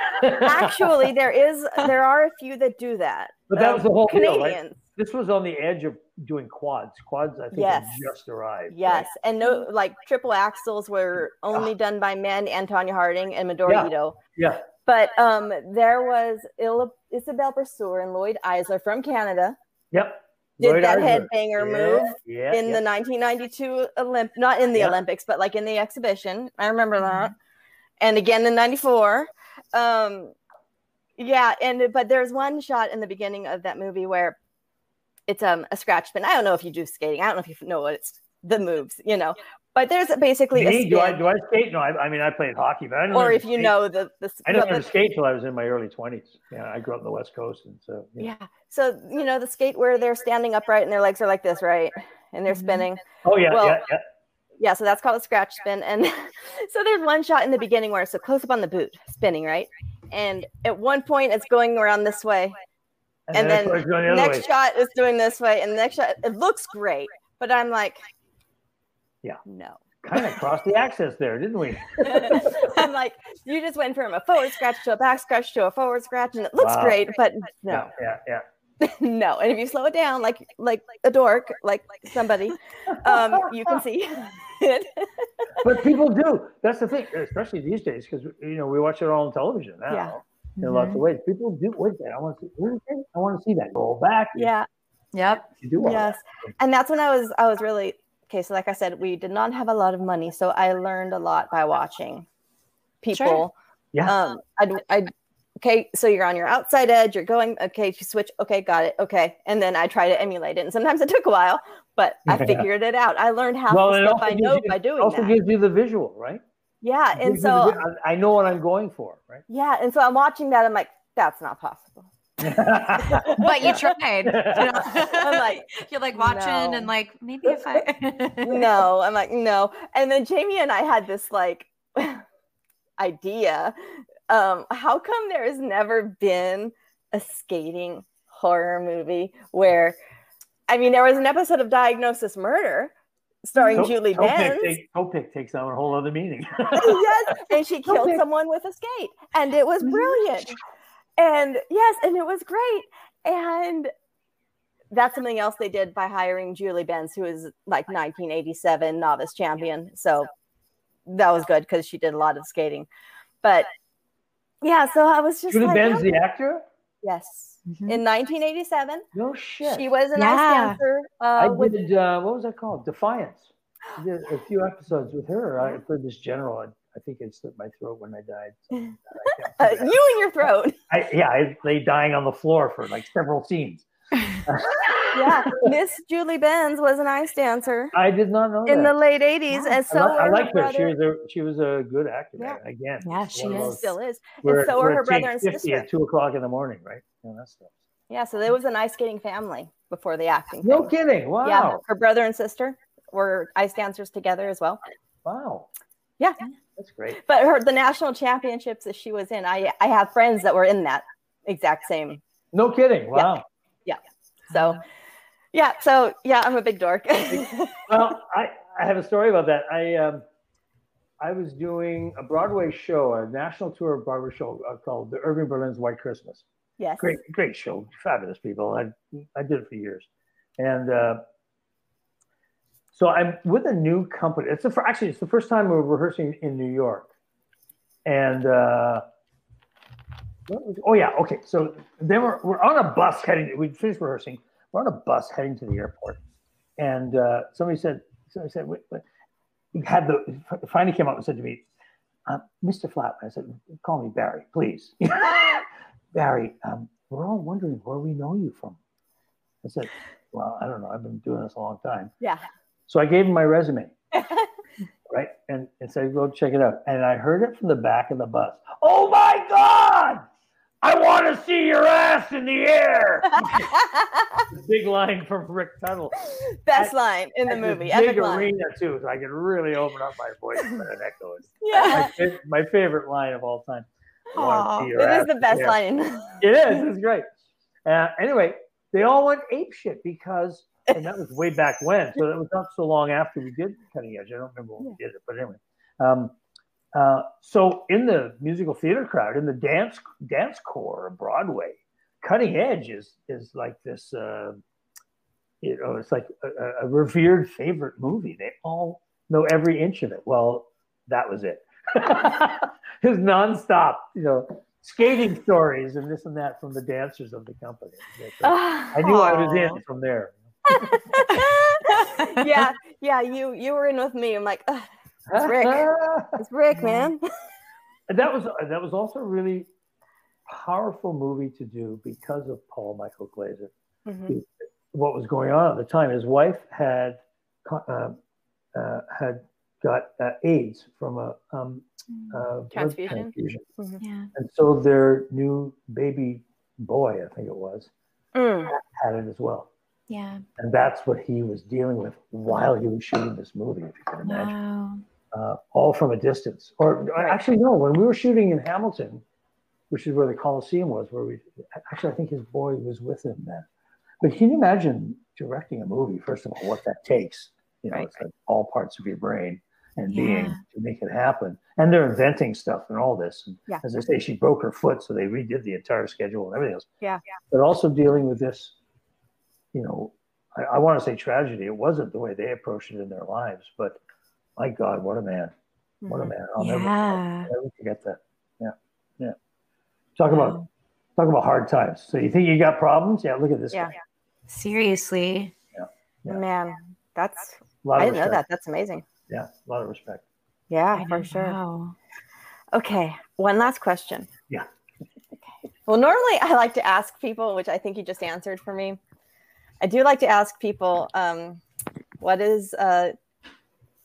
C: actually there is there are a few that do that
D: But that
C: Um,
D: was the whole deal, right?
C: canadians
D: this was on the edge of doing quads. Quads, I think,
C: Yes.
D: just arrived.
C: yes and no like triple axels were only done by men and tonya harding and midori
D: Yeah.
C: ito
D: Yeah.
C: but um there was isabelle Brasseur and lloyd eisler from canada
D: Yep.
C: did
D: Lloyd
C: that
D: Eisler.
C: headbanger
D: Yeah,
C: move
D: Yeah.
C: in
D: yeah.
C: the 1992 Olymp, not in the. Olympics, but like in the exhibition. I remember that, and again in '94. Um, yeah, and but there's one shot in the beginning of that movie where it's um a scratch spin. I don't know if you do skating. I don't know if you know what it's the moves, you know. But there's basically a
D: Me? Do I do I skate? No, I, I mean I played hockey, but I didn't.
C: or if you
D: skate.
C: know the the
D: I didn't learn to skate till I was in my early twenties. Yeah, I grew up on the West Coast, and so yeah.
C: yeah. So you know the skate where they're standing upright and their legs are like this, right? And they're
E: Mhm.
C: spinning.
D: Oh yeah,
C: Well,
D: yeah, yeah.
C: Yeah, so that's called a scratch spin. And so there's one shot in the beginning where it's a close up on the boot, spinning, right? And at one point it's going around this way. And,
D: that's
C: then
D: where it's going the
C: next
D: way.
C: shot is doing this way, and the next shot it looks great, but I'm like,
D: Yeah.
C: no.
D: kind of crossed the access there, didn't we?
C: I'm like, you just went from a forward scratch to a back scratch to a forward scratch, and it looks
D: Wow.
C: great, but no,
D: Yeah, yeah, yeah.
C: no. And if you slow it down, like like a dork, like like somebody, um, you can see it.
D: But people do. That's the thing, especially these days, because you know we watch it all on television now.
C: Yeah.
D: In lots of ways, people do. Wait, a I want to see. what is it? I want to see that. Go back. You-
C: yeah.
E: Yep.
D: You do
C: yes
D: that.
C: and that's when i was i was really okay so like i said we did not have a lot of money so i learned a lot by watching people
D: Yeah.
C: um i'd, I'd okay so you're on your outside edge you're going okay you switch okay got it okay and then i try to emulate it and sometimes it took a while but i
D: Yeah.
C: figured it out i learned how
D: well,
C: the
D: it
C: stuff
D: also
C: i
D: gives
C: know
D: you,
C: by doing it.
D: also
C: that
D: gives you the visual, right?
C: yeah and
D: gives you the
C: so
D: I I know what I'm going for, right?
C: yeah and so i'm watching that i'm like that's not possible
E: But you tried. You know?
C: I'm like,
E: you're like watching
C: no.
E: and like maybe if I
C: no i'm like no and then jamie and i had this like idea um how come there has never been a skating horror movie where i mean there was an episode of diagnosis murder starring julie
D: Topic
C: benz
D: take- Topic takes on a whole other meaning.
C: yes and she killed
D: Okay.
C: someone with a skate and it was brilliant and yes and it was great and that's something else they did by hiring Julie Benz, who is like 1987 novice champion. So that was good because she did a lot of skating. But yeah, so I was just
D: Julie
C: like,
D: Benz,
C: how-
D: the actor?
C: yes,
E: Mhm.
C: in 1987,
D: No shit.
C: she was an
E: Yeah.
C: ice dancer. Uh,
D: I
C: with,
D: did. Uh, what was that called? Defiance. I did a few episodes with her. I played this general. I, I think it slipped my throat when I died. something like that. I
C: uh, you and your throat.
D: I, yeah, I lay dying on the floor for like several scenes.
C: Yeah, Miss Julie Benz was an ice dancer
D: I did not know
C: in
D: that.
C: the late 80s, and so
D: I, li- I
C: were
D: liked
C: her
D: her. She was a she was a good actor.
C: Yeah.
D: Again,
E: Yeah, she is.
D: those-
C: Still is.
D: We're,
C: and so were
D: we're
C: her brother and sister.
D: at two o'clock in the morning, right? Yeah, that's stuff.
C: Yeah, so there was an ice skating family before the acting.
D: No
C: thing.
D: kidding! Wow,
C: Yeah, her brother and sister were ice dancers together as well.
D: wow,
C: Yeah,
D: that's great.
C: but her the national championships that she was in, I I have friends that were in that exact same.
D: No kidding! Wow. Yeah.
C: So, yeah, so yeah, I'm a big dork.
D: well, I, I have a story about that. I um, I was doing a Broadway show, a national tour of Broadway show uh, called the Irving Berlin's White Christmas.
C: yes.
D: Great, great show, fabulous people. I I did it for years, and uh, so I'm with a new company. It's the actually it's the first time we're rehearsing in New York, and. Uh, was- oh yeah, okay. So then we're, we're on a bus heading. We finished rehearsing. We're on a bus heading to the airport, and uh, somebody said, somebody said, wait, wait. Had the finally came up and said to me, uh, "Mr. Flatman," I said, "Call me Barry, please." Barry, um, we're all wondering where we know you from. I said, "Well, I don't know. I've been doing this a long time."
C: Yeah.
D: So I gave him my resume, right, and and said, "Go check it out." And I heard it from the back of the bus. Oh my God! I want to see your ass in the air. Big line from Rick Tuttle.
C: Best line in the movie.
D: Big
C: Epic line.
D: arena too, so I can really open up my voice when it echoes.
C: Yeah.
D: My, my favorite line of all time. I wanna
E: Aw,
D: see your
C: It is the
D: in
C: best
D: air.
C: line.
D: It is. It's great. Uh, anyway, they all went ape shit because, and that was way back when. So that was not so long after we did Cutting Edge. I don't remember when we did it, but anyway. Um, uh, so in the musical theater crowd, in the dance dance core of Broadway, Cutting Edge is is like this. Uh, you know, it's like a, a- revered favorite movie. They all know every inch of it. Well, that was it. was nonstop. You know, skating stories and this and that from the dancers of the company. I knew I was in from there.
C: yeah, yeah. You you were in with me. I'm like, "Ugh, It's Rick. it's Rick, man.
D: And that was that was also a really powerful movie to do because of Paul Michael Glaser.
C: Mhm.
D: What was going on at the time? His wife had uh, uh, had got uh, AIDS from a um, uh, blood
C: Transfusion?
D: transfusion,
E: Yeah.
D: and so their new baby boy, I think it was,
C: Mm.
D: had it as well.
E: Yeah.
D: And that's what he was dealing with while he was shooting this movie, if you can imagine.
E: Wow.
D: Uh, all from a distance. Or actually, no, when we were shooting in Hamilton, which is where the Coliseum was, where we actually, I think his boy was with him then. But can you imagine directing a movie, first of all, what that takes? You know,
C: Right,
D: it's like all parts of your brain and being
E: Yeah.
D: to make it happen. And they're inventing stuff and all this. And
C: Yeah.
D: as I say, she broke her foot, so they redid the entire schedule and everything else.
C: Yeah.
D: But also dealing with this, you know, I, I want to say tragedy. It wasn't the way they approached it in their lives, but my God, what a man. What a
C: Mhm.
D: man. I'll never,
E: Yeah.
D: I'll never forget that. Yeah. Yeah. Talk about talk about hard times. So you think you got problems? Yeah, look at this
C: Yeah.
D: guy.
E: Seriously.
D: Yeah.
C: Man, that's
D: A lot
C: I didn't know that. That's amazing.
D: Yeah, a lot of respect.
C: Yeah,
E: I
C: for sure.
E: Wow.
C: Okay, one last question.
D: Yeah.
C: Okay. Well, normally I like to ask people, which I think you just answered for me. I do like to ask people, um, what is uh,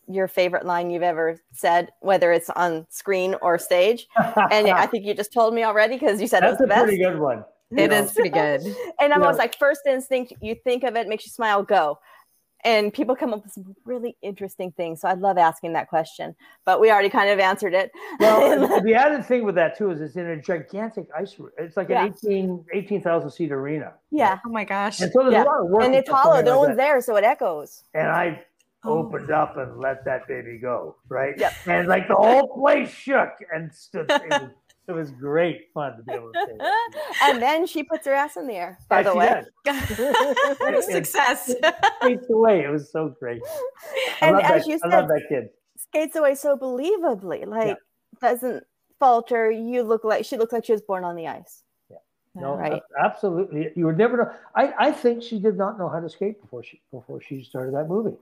C: your favorite line you've ever said, whether it's on screen or stage? And I think you just told me already because you said it was
D: That's a
C: the best.
D: pretty good one.
E: It
D: You
E: is pretty good.
C: And I'm
D: Yeah.
C: always like, first instinct, you think of it, makes you smile, go. And people come up with some really interesting things. So I love asking that question, but we already kind of answered it.
D: Well, the added thing with that too is it's in a gigantic ice. r- It's like
C: Yeah.
D: an 18 18,000 seat arena.
C: yeah.
E: Oh my gosh.
D: And so there's
C: Yeah.
D: a lot of work.
C: And it's hollow.
D: behind
C: No one's there, so it echoes.
D: And I
E: Oh.
D: opened up and let that baby go, right?
C: Yep.
D: And like the whole place shook and stood. It was, it was great fun to be able to say that.
C: and then she puts her ass in the air, by the way.
E: Success.
D: skates away. It was so great. I
C: And
D: love
C: as
D: that,
C: you
D: I
C: said,
D: love that kid.
C: skates away so believably. Like, doesn't falter. You look like she looked like she was born on the ice.
D: No,
C: Right.
D: absolutely. You would never know. I, I think she did not know how to skate before she before she started that movie.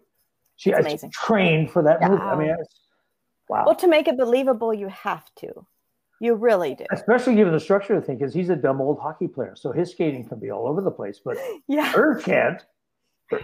D: She
C: That's amazing.
D: trained for that
C: Yeah.
D: movie. I mean, it's, wow.
C: Well, to make it believable, you have to. You really do.
D: Especially given the structure of the thing, because he's a dumb old hockey player, so his skating can be all over the place, but
C: Yeah.
D: her can't.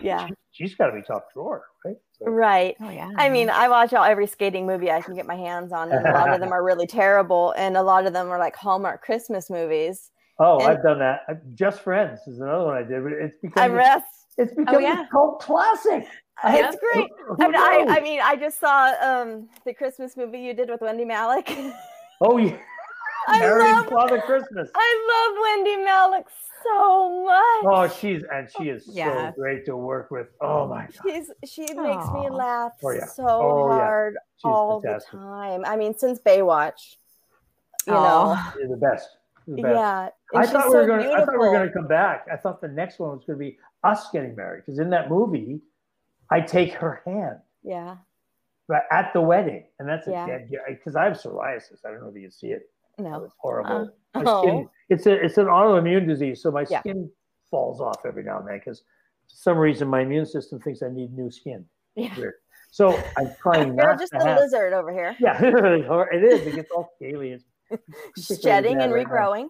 C: Yeah.
D: she, has got to be top drawer, right? So,
C: Right.
E: Oh yeah.
C: I mean, I watch all every skating movie I can get my hands on, and a lot of them are really terrible, and a lot of them are like Hallmark Christmas movies.
D: oh,
C: and-
D: I've done that. Just Friends is another one I did. But it's
C: I rest.
D: it's oh, become
E: yeah.
D: a cult classic. I-
C: It's great.
D: who
C: I mean, I. I mean, I just saw um, the Christmas movie you did with Wendy Malick.
D: oh yeah,
C: I
D: Marrying
C: love-
D: Father Christmas.
C: I love Wendy Malick so much.
D: Oh, she's and she is
E: Yeah.
D: so great to work with. Oh my god,
C: She's she makes me laugh
D: Oh, yeah.
C: so
D: Oh,
C: hard
D: she's
C: all
D: fantastic.
C: the time. I mean, since Baywatch, you
E: Aw.
D: She's the best. She's the best.
C: yeah.
D: I
C: and she's
D: thought we
C: so
D: were going. to I thought we were going to come back. I thought the next one was going to be us getting married because in that movie, I take her hand
C: Yeah,
D: But at the wedding, and that's a
C: Yeah.
D: dead because I have psoriasis. I don't know if you see it.
C: no.
D: It's horrible.
C: Uh,
D: My
C: oh.
D: skin, it's a it's an autoimmune disease, so my
C: Yeah.
D: skin falls off every now and then because for some reason my immune system thinks I need new skin.
C: Yeah.
D: Weird. So I'm trying
C: You're
D: not
C: just
D: to
C: a
D: have.
C: lizard over here,
D: Yeah, it is. It gets all scaly. It's
C: shedding and
D: right now.
C: regrowing.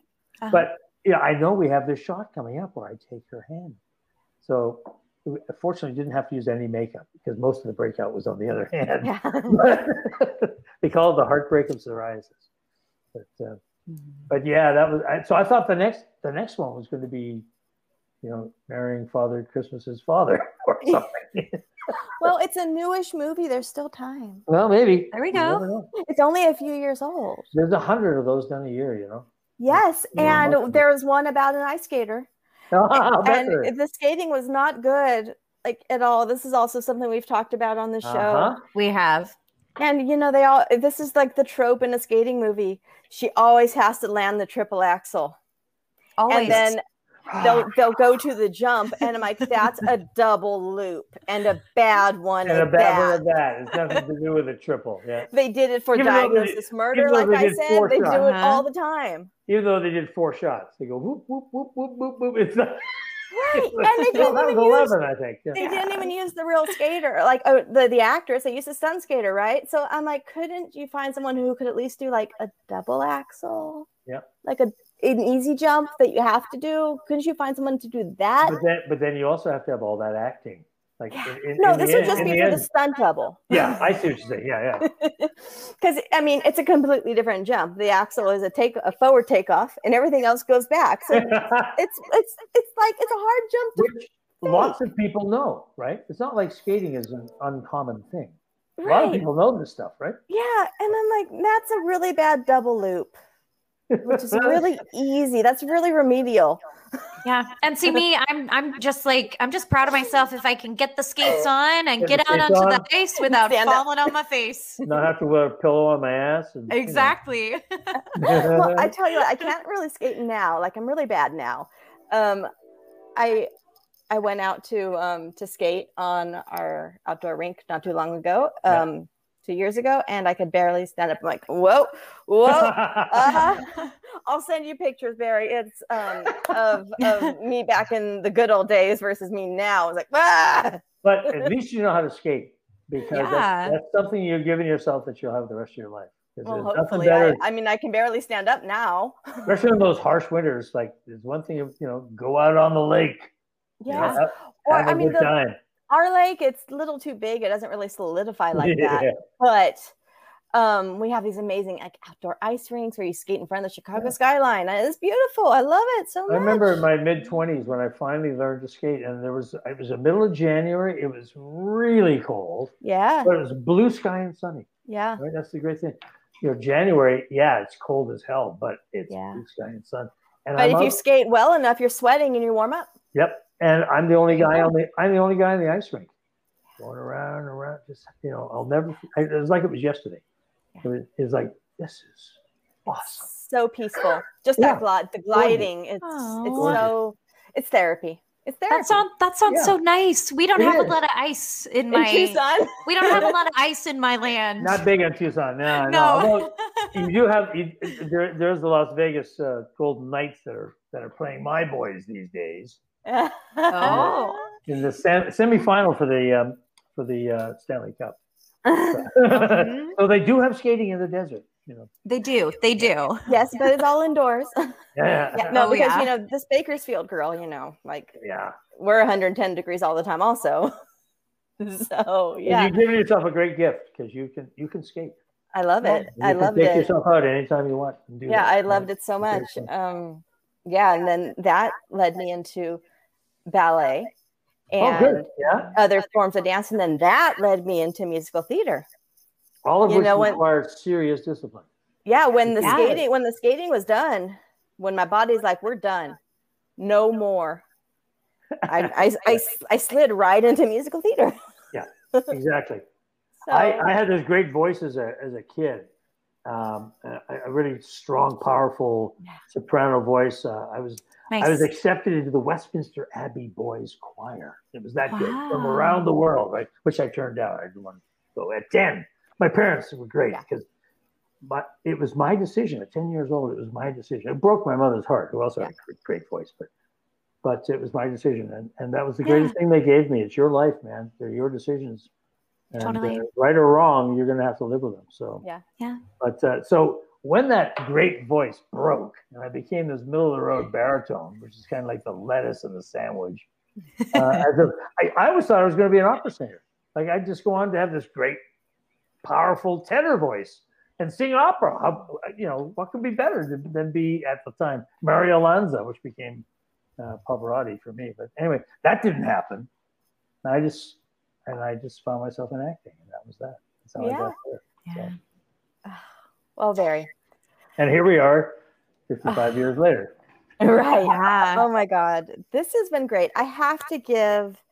D: But yeah, I know we have this shot coming up where I take her hand. So fortunately, didn't have to use any makeup because most of the breakout was on the other hand.
C: Yeah.
D: they call it the heartbreak of psoriasis. But uh, but yeah, that was I, so. I thought the next the next one was going to be, you know, marrying Father Christmas's father or something.
C: well, it's a newish movie. There's still time.
D: well, maybe
E: There we go.
C: It's only a few years old.
D: There's a hundred of those done a year, you know.
C: Yes, and there was one about an ice skater,
D: I'll bet
C: and the skating was not good, like at all. This is also something we've talked about on the show.
D: Uh-huh.
E: we have.
C: And you know, they all this is like the trope in a skating movie. She always has to land the triple axel.
E: Always.
C: And then they'll they'll go to the jump and I'm like, that's a double loop and a bad one.
D: and a bad
C: that.
D: one of that. It's nothing to do with a triple. Yeah.
C: They did it for
D: Even though they-
C: diagnosis murder, like I said. They do it all the time.
D: Even though they did four shots, they go whoop whoop whoop whoop whoop whoop. It's not.
C: Right. And they didn't even use
D: eleven, I think. Yeah.
C: they didn't even use the real skater, like oh, the the actress. They used a stunt skater, right? So I'm like, couldn't you find someone who could at least do like a double axel?
D: Yep.
C: Like a an easy jump that you have to do. Couldn't you find someone to do that?
D: But then, but then you also have to have all that acting. Like in- in-
C: No,
D: in
C: this would
D: end-
C: just be
D: the
C: for the stunt double.
D: Yeah, I see what you're saying. Yeah, yeah.
C: Because I mean, it's a completely different jump. The axel is a take a forward takeoff, and everything else goes back. So it's it's it's like it's a hard jump to
D: Which lots of people know, right? It's not like skating is an uncommon thing. A lot of
C: right.
D: people know this stuff, right?
C: Yeah, and I'm like, that's a really bad double loop, which is really easy. That's really remedial.
E: Yeah. And see me, I'm I'm just like I'm just proud of myself if I can get the skates on and
D: Get
E: get out onto
D: on.
E: the ice without
C: Stand up.
E: falling on my face.
D: not have to wear a pillow on my ass. And, you know.
E: Exactly.
C: well, I tell you what, I can't really skate now. Like I'm really bad now. Um, I I went out to um to skate on our outdoor rink not too long ago,
D: Yeah.
C: um, two years ago, and I could barely stand up. I'm like, whoa, whoa. Uh-huh. I'll send you pictures, Barry. It's um of, of me back in the good old days versus me now. It's like, ah!
D: but at least you know how to skate because
E: Yeah.
D: that's, that's something you're giving yourself that you'll have the rest of your life.
C: well, hopefully.
D: better-
C: I, I mean, I can barely stand up now.
D: especially in those harsh winters. Like there's one thing, you know, go out on the lake. you know,
C: Yeah.
D: have,
C: Or
D: have a
C: I mean,
D: good
C: the,
D: time.
C: Our lake, it's a little too big. It doesn't really solidify like that. But um, we have these amazing like outdoor ice rinks where you skate in front of the Chicago skyline. It's beautiful. I love it so much.
D: I remember in my mid twenties when I finally learned to skate, and there was it was the middle of January. It was really cold,
C: Yeah,
D: but it was blue sky and sunny.
C: yeah.
D: Right, that's the great thing. You know, January, yeah, it's cold as hell, but it's
C: Yeah.
D: blue sky and sun. And
C: But
D: I'm
C: if you skate well enough, you're sweating and you warm up.
D: Yep. And I'm the only guy on the I'm the only guy on the ice rink. Going around and around, just you know, I'll never it was like it was yesterday. It was, it was like, this is awesome.
C: So peaceful. Just
D: Yeah.
C: that glide, the gliding. It's it's so it's therapy. It's therapy.
E: That sounds that sounds
D: Yeah.
E: so nice. We don't
D: It
E: have
D: is.
E: a lot of ice in
C: in
E: my
C: Tucson.
E: we don't have a lot of ice in my land.
D: Not big on Tucson. No, no.
E: no.
D: Although you do have you, there, there's the Las Vegas uh, Golden Knights that are that are playing my boys these days
E: Oh.
D: in the sem- semifinal for the um, for the uh, Stanley Cup.
E: Mhm.
D: so they do have skating in the desert. You know.
E: They do. They do.
C: yes, but it's all indoors.
D: Yeah.
C: yeah, no,
E: Oh,
C: because
E: yeah.
C: you know this Bakersfield girl, you know, like
D: Yeah.
C: we're 110 degrees all the time, also. so
D: And
C: yeah,
D: You've given yourself a great gift because you can you can skate.
C: I love it.
D: You
C: I
D: can
C: loved
D: take
C: it.
D: yourself out anytime you want. And do
C: Yeah,
D: that,
C: I loved it so much. Um, yeah, and then that led me into ballet
D: Oh,
C: and
D: good. Yeah.
C: other forms of dance, and then that led me into musical theater.
D: All of
C: You
D: which
C: know what-
D: requires serious discipline.
C: Yeah, when the
E: Yeah.
C: skating when the skating was done, when my body's like, we're done, no more. I I, I, I slid right into musical theater.
D: Yeah, exactly.
C: So,
D: I, I had this great voice as a as a kid, um, a, a really strong, powerful soprano voice. Uh, I was
E: Nice.
D: I was accepted into the Westminster Abbey Boys Choir. It was that good from around the world, right? Which I turned down. I didn't want to go at ten. My parents were great
C: Yeah.
D: because, but it was my decision. At ten years old, it was my decision. It broke my mother's heart, who also had a great, voice, but. But it was my decision, and, and that was the
E: Yeah.
D: greatest thing they gave me. It's your life, man. They're your decisions. And,
E: Totally.
D: uh, right or wrong, you're going to have to live with them. So
C: Yeah.
E: Yeah.
D: But uh, so when that great voice broke, and I became this middle of the road baritone, which is kind of like the lettuce in the sandwich. Uh, I, I always thought I was going to be an opera singer. Like I'd just go on to have this great, powerful tenor voice and sing opera. How, you know, what could be better than, than be at the time Mario Lanza, which became uh, Pavarotti for me. But anyway, that didn't happen. And I just and I just found myself in acting, and that was that. That's how I
C: Yeah.
D: got there.
E: Yeah.
C: Well, very
D: And here we are, 55 years later.
C: right.
E: Yeah.
C: Oh my God. This has been great. I have to give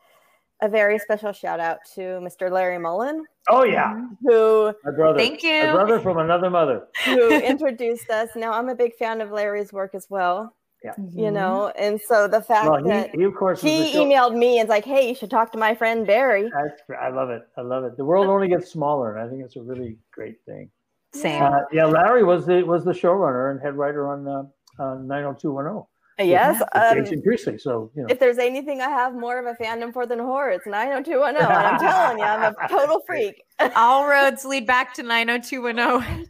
C: a very special shout out to Mr. Larry Mollin,
D: Oh yeah,
C: who
D: my brother.
E: Thank you,
D: My
E: you.
D: brother from another mother.
C: who introduced us. Now I'm a big fan of Larry's work as well,
E: Mm-hmm.
C: you know, and so the fact
D: Well,
C: that
D: he, he of course
C: he emailed me and was like, "Hey, you should talk to my friend Barry."
D: That's. I love it. I love it. The world only gets smaller, and I think it's a really great thing.
E: Same.
D: Uh, yeah, Larry was the was the showrunner and head writer on uh, on 90210
C: Yes.
D: with
C: Um,
D: Jason Priestley. So you know,
C: if there's anything I have more of a fandom for than horror, it's 90210. And I'm telling you, I'm a total freak.
E: All roads lead back to 90210.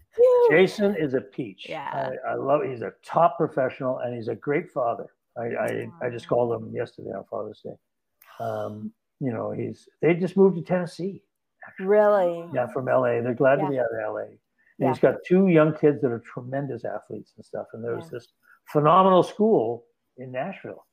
D: Jason is a peach.
E: Yeah.
D: I, I love. He's a top professional, and he's a great father. I I, I just called him yesterday on Father's Day. Um, you know, he's they just moved to Tennessee.
C: Really?
D: Yeah, from LA. They're glad
C: Yeah.
D: to be out of LA. And
C: Yeah.
D: he's got two young kids that are tremendous athletes and stuff. And there's
C: Yeah.
D: this phenomenal school in Nashville.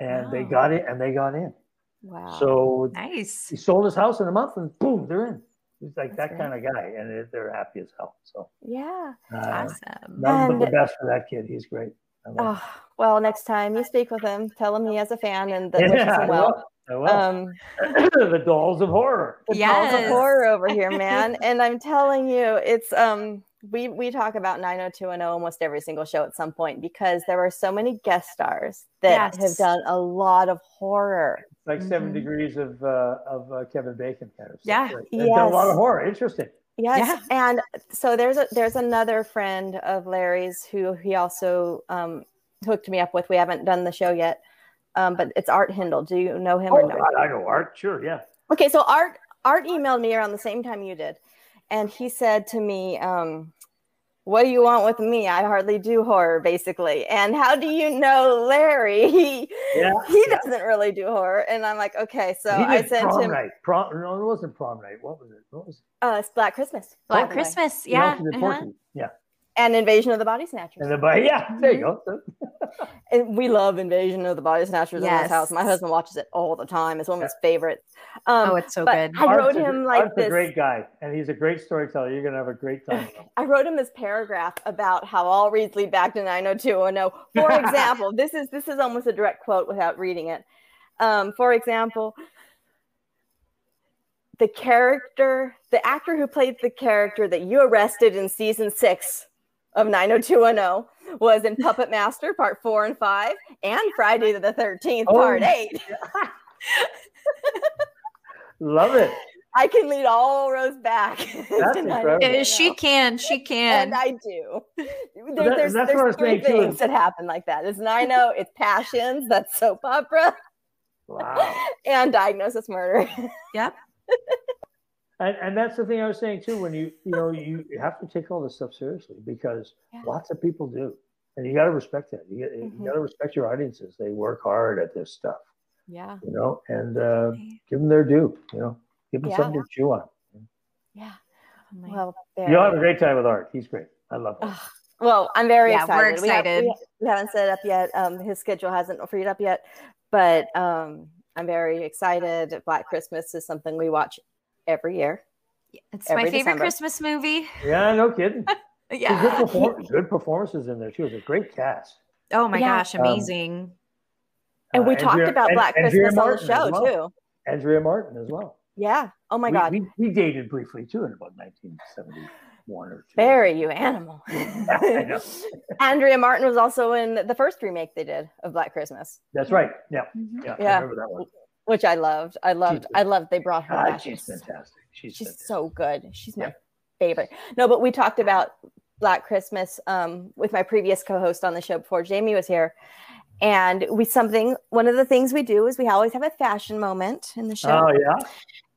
D: And they got it and they got in.
C: Wow.
D: So
E: Nice.
D: he sold his house in a month and boom, they're in. He's like
C: That's
D: that kind of guy. And they're happy as hell. So
C: yeah.
D: uh,
E: Awesome.
D: nothing but the best for that kid. He's great. I love him.
C: Oh, well, next time you speak with him, tell him he has a fan and that wishes
D: yeah, I
C: him well.
D: Will. I will.
C: Um,
D: the dolls of horror.
C: the dolls of horror over here, man. and I'm telling you, it's um we we talk about 90210 almost every single show at some point because there are so many guest stars that have done a lot of horror.
D: like 7
E: Mhm.
D: degrees of uh, of uh, Kevin Bacon kind of stuff.
E: Yeah.
D: Right? They've done a lot of horror. Interesting.
C: Yes, and so there's a there's another friend of Larry's who he also um, hooked me up with. We haven't done the show yet, um, but it's Art Hindle. Do you know him or
D: Oh,
C: no?
D: I, I know art. Sure, yeah.
C: Okay, so Art Art emailed me around the same time you did, and he said to me, um, "What do you want with me? I hardly do horror, basically." And how do you know Larry? He
D: Yeah,
C: he
D: yeah.
C: doesn't really do horror, and I'm like, okay, so
D: he
C: I
D: did
C: sent
D: prom
C: him
D: night. Prom, no, it wasn't prom night. What was it? What was it?
C: uh, it's Black Christmas,
E: Black
C: Portnoy,
E: Christmas. Yeah. uh-huh.
D: Yeah,
C: and Invasion of the Body Snatchers.
D: and the but yeah, there you go.
C: And we love Invasion of the Body Snatchers in
E: Yes.
C: this house. My husband watches it all the time. It's one of his favorites. Um,
E: Oh, it's so good.
C: I wrote
D: Art's a-
C: him like
D: Art's
C: this.
D: a great guy, and he's a great storyteller. You're gonna have a great time.
C: I wrote him this paragraph about how all reads lead back to 90210. For example, this is this is almost a direct quote without reading it. Um, for example, the character, the actor who played the character that you arrested in season six of 90210 was in Puppet Master Part Four and Five, and Friday the 13th
D: Oh,
C: Part Eight.
D: Love it.
C: I can lead all rows back. to
D: incredible.
C: 90210.
E: She can. She can.
C: And I do. There-
D: that-
C: there's
D: that's what I was
C: there's three
D: saying, too.
C: things that happen like that. It's Nino, it's Passions, that's soap opera,
D: Wow.
C: and Diagnosis Murder.
E: yep.
D: And, and that's the thing I was saying too. When you you know you you have to take all this stuff seriously because
C: Yeah.
D: lots of people do, and you got to respect that. You, got-
C: Mhm.
D: you got to respect your audiences. They work hard at this stuff,
C: Yeah,
D: you know, and uh, give them their due. You know, give them
C: Yeah.
D: something to chew on.
C: yeah.
E: Well,
C: Well,
D: You'll have a great time with Art. He's great. I love him.
C: Ugh, Well, I'm very
E: Yeah,
C: excited.
E: we're
C: We have-
E: excited.
C: We, we haven't set it up yet. Um, his schedule hasn't freed up yet, but um, I'm very excited. Black Christmas is something we watch every year.
E: it's my favorite
C: December.
E: Christmas movie.
D: Yeah, no kidding. Good,
E: Yeah.
D: perform- good performances in there too. It's a great cast.
E: Oh my
C: Yeah.
E: gosh,
D: Um,
E: amazing.
C: And
D: Uh,
C: we talked
D: Andrea-
C: about
D: and-
C: Black
D: Andrea
C: Christmas on the show
D: well.
C: too.
D: Andrea Martin as well.
C: Yeah. Oh my
D: we,
C: God.
D: we, we dated briefly too in about 1971 or two.
C: Barry, you animal. Andrea Martin was also in the first remake they did of Black Christmas,
D: That's right. Yeah, yeah.
C: Yeah.
D: I remember that one.
C: which I loved. I loved. I loved they brought her
D: God,
C: back.
D: she's fantastic. She's,
C: She's
D: fantastic.
C: so good. She's my
D: Yeah.
C: favorite. No, but we talked about Black Christmas um, with my previous co-host on the show before Jamie was here. And we something one of the things we do is we always have a fashion moment in the show.
D: Oh yeah.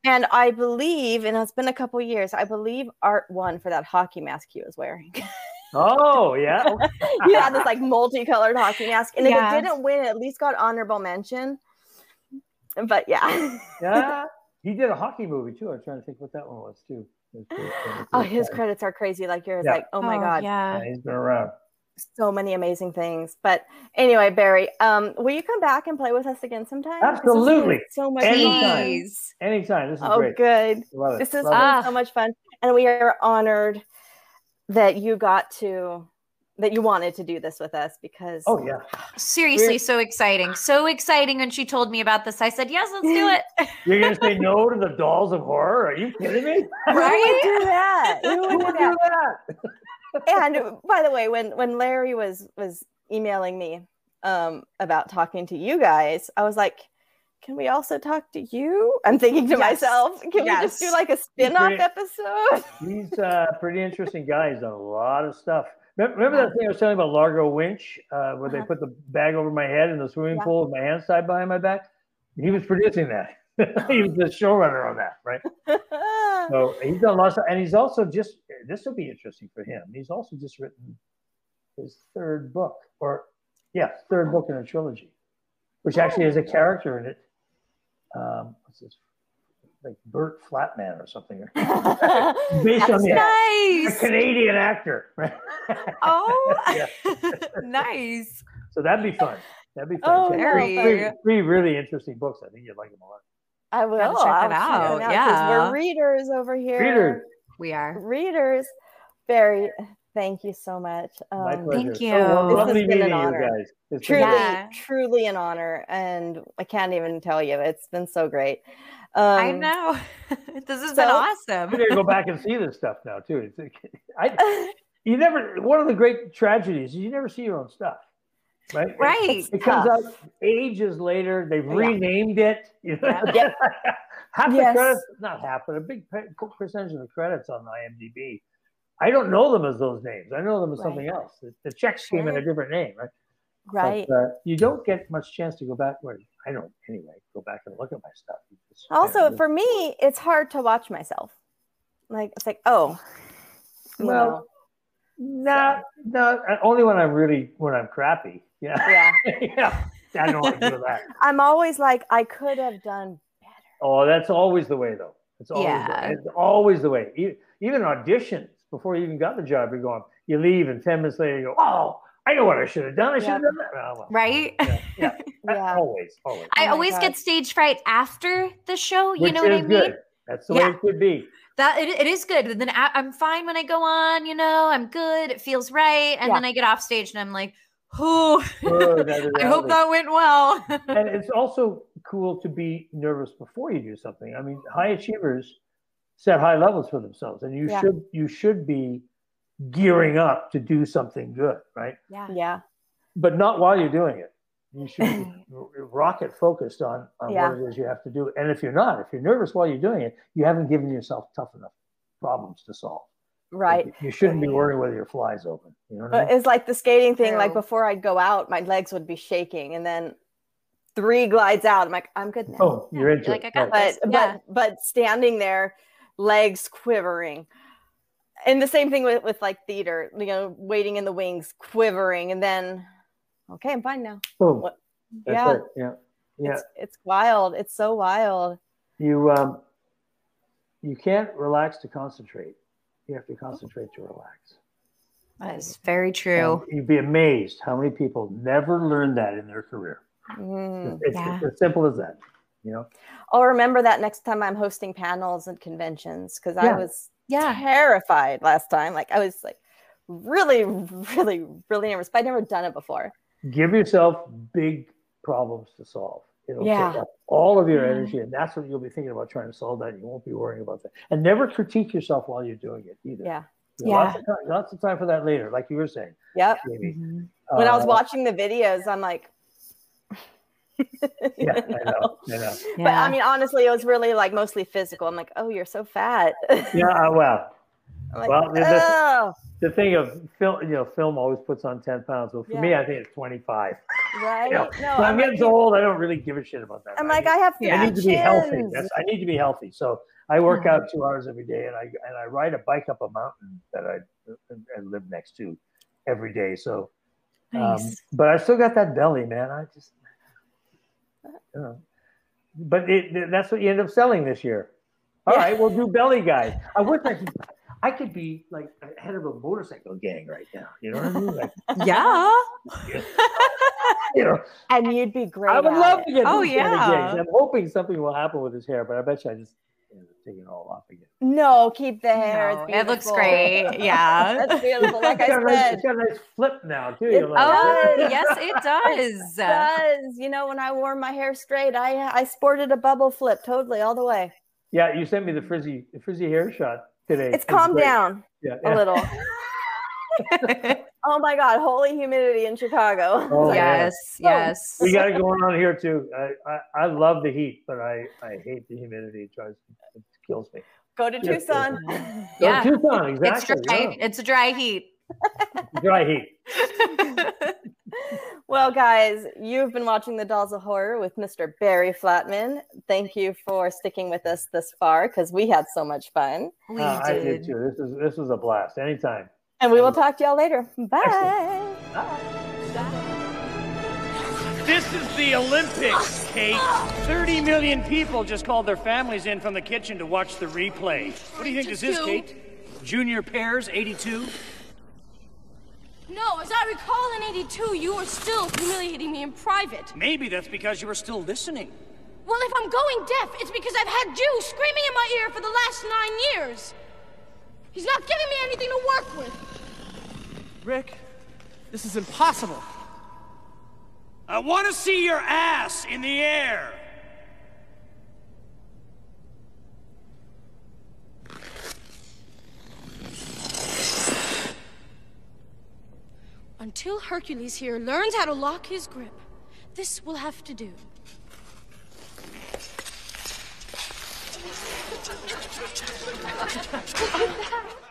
C: And I believe, and it's been a couple years, I believe Art won for that hockey mask he was wearing.
D: Oh yeah. Okay.
C: he had this like multicolored hockey mask. And if it didn't win, it at least got honorable mention. But yeah.
D: Yeah. He did a hockey movie too. I'm trying to think what that one was too. It was pretty- pretty
C: Oh,
D: cool.
C: his credits are crazy like yours.
D: Yeah.
C: Like, oh my God.
E: Yeah.
D: Yeah, he's been around.
C: So many amazing things. But anyway, Barry, um, will you come back and play with us again sometime? This has been
D: Absolutely.
C: So much
D: Anytime.
C: fun.
E: Please.
D: Anytime. This is
C: Oh,
D: great.
C: good.
D: Love it.
C: This has
D: Love
C: been
D: it.
E: Ah.
C: so much fun. And we are honored that you got to that you wanted to do this with us because
D: Oh yeah.
E: Seriously,
C: We're-
E: so exciting. So exciting when she told me about this. I said, yes, let's do it.
D: You're gonna say no to the dolls of horror? Are you kidding me?
C: who would
E: Right?
C: do that? Who
D: Who
C: would do
D: would
C: that?
D: do that?
C: and by the way, when when Larry was was emailing me um, about talking to you guys, I was like, "Can we also talk to you?" I'm thinking to
E: Yes.
C: myself, "Can we just do like a spin-off
D: Great.
C: episode?"
D: He's a pretty interesting guy. He's done a lot of stuff. Remember, that thing I was telling you about Largo Winch, uh, where they
C: Uh-huh.
D: put the bag over my head in the swimming
C: Yeah.
D: pool with my hands tied behind my back? He was producing that. he was the showrunner on that, right? So he's done lots of, and he's also just, this will be interesting for him. He's also just written his third book, or yeah, third book in a trilogy, which actually has a character in it um, what's this? Like Bert Flatman or something. Based
C: That's
D: on the a
E: nice.
D: Canadian actor.
E: Oh, nice.
D: So that'd be fun. That'd be
C: Oh,
D: fun.
E: very.
D: Three, three really interesting books. I think you'd like them a lot.
C: I will.
E: Gotta check
C: I'll
E: it out,
C: 'cause
E: yeah.
C: we're readers over here.
D: Readers.
E: We are.
C: Readers. Very. Thank you so much.
D: My
C: Um,
D: pleasure.
E: thank
D: So
E: you.
D: well,
E: This
C: has
D: lovely
C: been an
D: meeting you
C: honor.
D: guys. It's been
C: truly.
E: Yeah.
C: truly an honor, and I can't even tell you. It's been so great. Um,
E: I know. this has been awesome.
D: I'm gonna go back and see this stuff now too. It's, I, you never. One of the great tragedies is you never see your own stuff, right?
E: Right.
D: It comes out ages later. They've
C: Yeah.
D: renamed it. You know?
E: Yeah.
D: half
C: Yes.
D: the credits, not half, but a big percentage of the credits on IMDb. I don't know them as those names. I know them as
C: Right.
D: something else. The, the checks came in a different name, right?
C: right.
D: But, uh, you don't get much chance to go back. Where I don't anyway. Go back and look at my stuff. You just kind
C: also, for me, it's hard to watch myself. Like it's like, oh,
D: Well, no, no. uh, Only when I'm really when I'm crappy. Yeah,
C: yeah.
D: yeah. I don't want to do that.
C: I'm always like, I could have done better.
D: Oh, that's always the way, though. It's always,
E: Yeah.
D: the, it's always the way. Even auditions before you even got the job, you're going, you leave, and 10 minutes later, you go, oh, I know what I should have done. I should have done that. Oh, well,
E: Right?
D: Yeah, yeah.
C: Yeah.
D: Always, always.
E: I
C: Oh
E: always
C: God.
E: get stage fright after the show. You
D: Which
E: know what I mean?
D: good. That's the way it could be.
E: That it, it is good. And then I, I'm fine when I go on. You know, I'm good. It feels right. And
C: Yeah.
E: then I get off stage and I'm like, oh,
D: Oh,
E: I hope that went well.
D: and it's also cool to be nervous before you do something. I mean, high achievers set high levels for themselves, and you
C: Yeah.
D: should you should be gearing up to do something good, right?
E: yeah.
C: Yeah.
D: But not while you're doing it. You should be rocket focused on, on
C: Yeah.
D: what it is you have to do. And if you're not, if you're nervous while you're doing it, you haven't given yourself tough enough problems to solve.
C: Right.
D: You shouldn't be worrying whether your fly's open. You know what I
C: But
D: mean?
C: it's like the skating thing. Like before I'd go out, my legs would be shaking, and then three glides out. I'm like, I'm good now.
D: Oh, you're into
E: like,
D: it.
E: I got
D: Right.
E: this.
C: but
E: Yeah.
C: but but standing there, legs quivering, and the same thing with with like theater. You know, waiting in the wings, quivering, and then, okay, I'm fine now.
D: Boom.
C: What-
D: That's
C: yeah.
D: it. Yeah. Yeah.
C: It's it's wild. It's so wild.
D: you um you can't relax to concentrate you have to concentrate to relax
E: That is very true.
D: And you'd be amazed how many people never learn that in their career
C: Mm.
D: it's,
E: Yeah.
D: it's as simple as that you know
C: I'll remember that next time I'm hosting panels and conventions because I was
E: Yeah.
C: terrified last time. Like I was like really, really, really nervous. But I'd never done it before.
D: Give yourself big problems to solve it'll
C: Yeah.
D: take up all of your
E: Yeah.
D: energy and that's what you'll be thinking about trying to solve that you won't be worrying about that and never critique yourself while you're doing it either
C: Yeah.
D: You know, lots, of time, lots of time for that later like you were saying
C: Yep.
D: Jamie.
E: Mhm.
C: When I was
D: Uh,
C: watching the videos, I'm like,
D: yeah i
C: you
D: know
C: know?
D: i know
C: But I mean, honestly, it was really like mostly physical. I'm like, oh, you're so fat.
D: yeah uh, well
C: I'm like,
D: Well, this-
C: oh,
D: the thing of film, you know, film always puts on 10 pounds. Well, for me, I think it's 25.
C: right?
D: You know,
C: No, I'm
D: I'm getting
C: like,
D: so old, I don't really give a shit about that.
C: I'm
D: I
C: like, I have
D: I need to be healthy.
C: chins.
D: That's, I need to be healthy. So I work out two hours every day and I, and I ride a bike up a mountain that I, I live next to every day. So, um,
E: Nice.
D: but I still got that belly, man. I just, you know, but it, that's what you end up selling this year. All
C: Yeah.
D: right, we'll do belly guys. I wish I could, I could be like head of a motorcycle gang right now. You know what I mean? Like,
E: yeah.
D: you know,
C: and you'd be great.
D: I would
C: at
D: love
C: it.
D: to get
E: Oh,
D: these kind of
E: yeah.
D: I'm hoping something will happen with his hair, but I bet you I just end up taking it all off again.
C: No, keep the hair.
E: No, it looks great. Yeah.
C: That's beautiful. Like
D: it's,
C: I
D: got a nice,
C: said,
D: it's got a nice flip now too.
C: It
D: like,
E: Oh, yes, it does.
C: does. You know, when I wore my hair straight, I I sported a bubble flip totally all the way.
D: Yeah, you sent me the frizzy frizzy hair shot today.
C: It's calmed
D: great.
C: down
D: Yeah,
C: a little. Oh my God, holy humidity in Chicago.
D: Oh, yeah.
E: yes, oh. yes.
D: We got it going on here too. I, I, I love the heat, but I, I hate the humidity. It drives it kills me.
C: Go to
D: Yes,
C: Tucson.
E: Yeah.
D: Oh, Tucson,
E: It's dry.
D: yeah.
E: It's a dry heat.
D: Dry heat.
C: Well, guys, you've been watching The Dolls of Horror with Mr. Barry Flatman. Thank you for sticking with us this far because we had so much fun.
E: we
D: Uh, I did
E: did.
D: too. This is this was a blast. Anytime.
C: And we will talk to y'all later. Bye.
D: Bye. This is the Olympics, Kate. 30 million people just called their families in from the kitchen to watch the replay. What do you think this is, Kate? Junior pairs, 82?
F: No, as I recall in 82, you were still humiliating me in private.
D: Maybe that's because you were still listening.
F: Well, if I'm going deaf, it's because I've had you screaming in my ear for the last nine years. He's not giving me anything to work with.
B: Rick, this is impossible.
D: I want to see your ass in the air.
F: Until Hercules here learns how to lock his grip, this will have to do.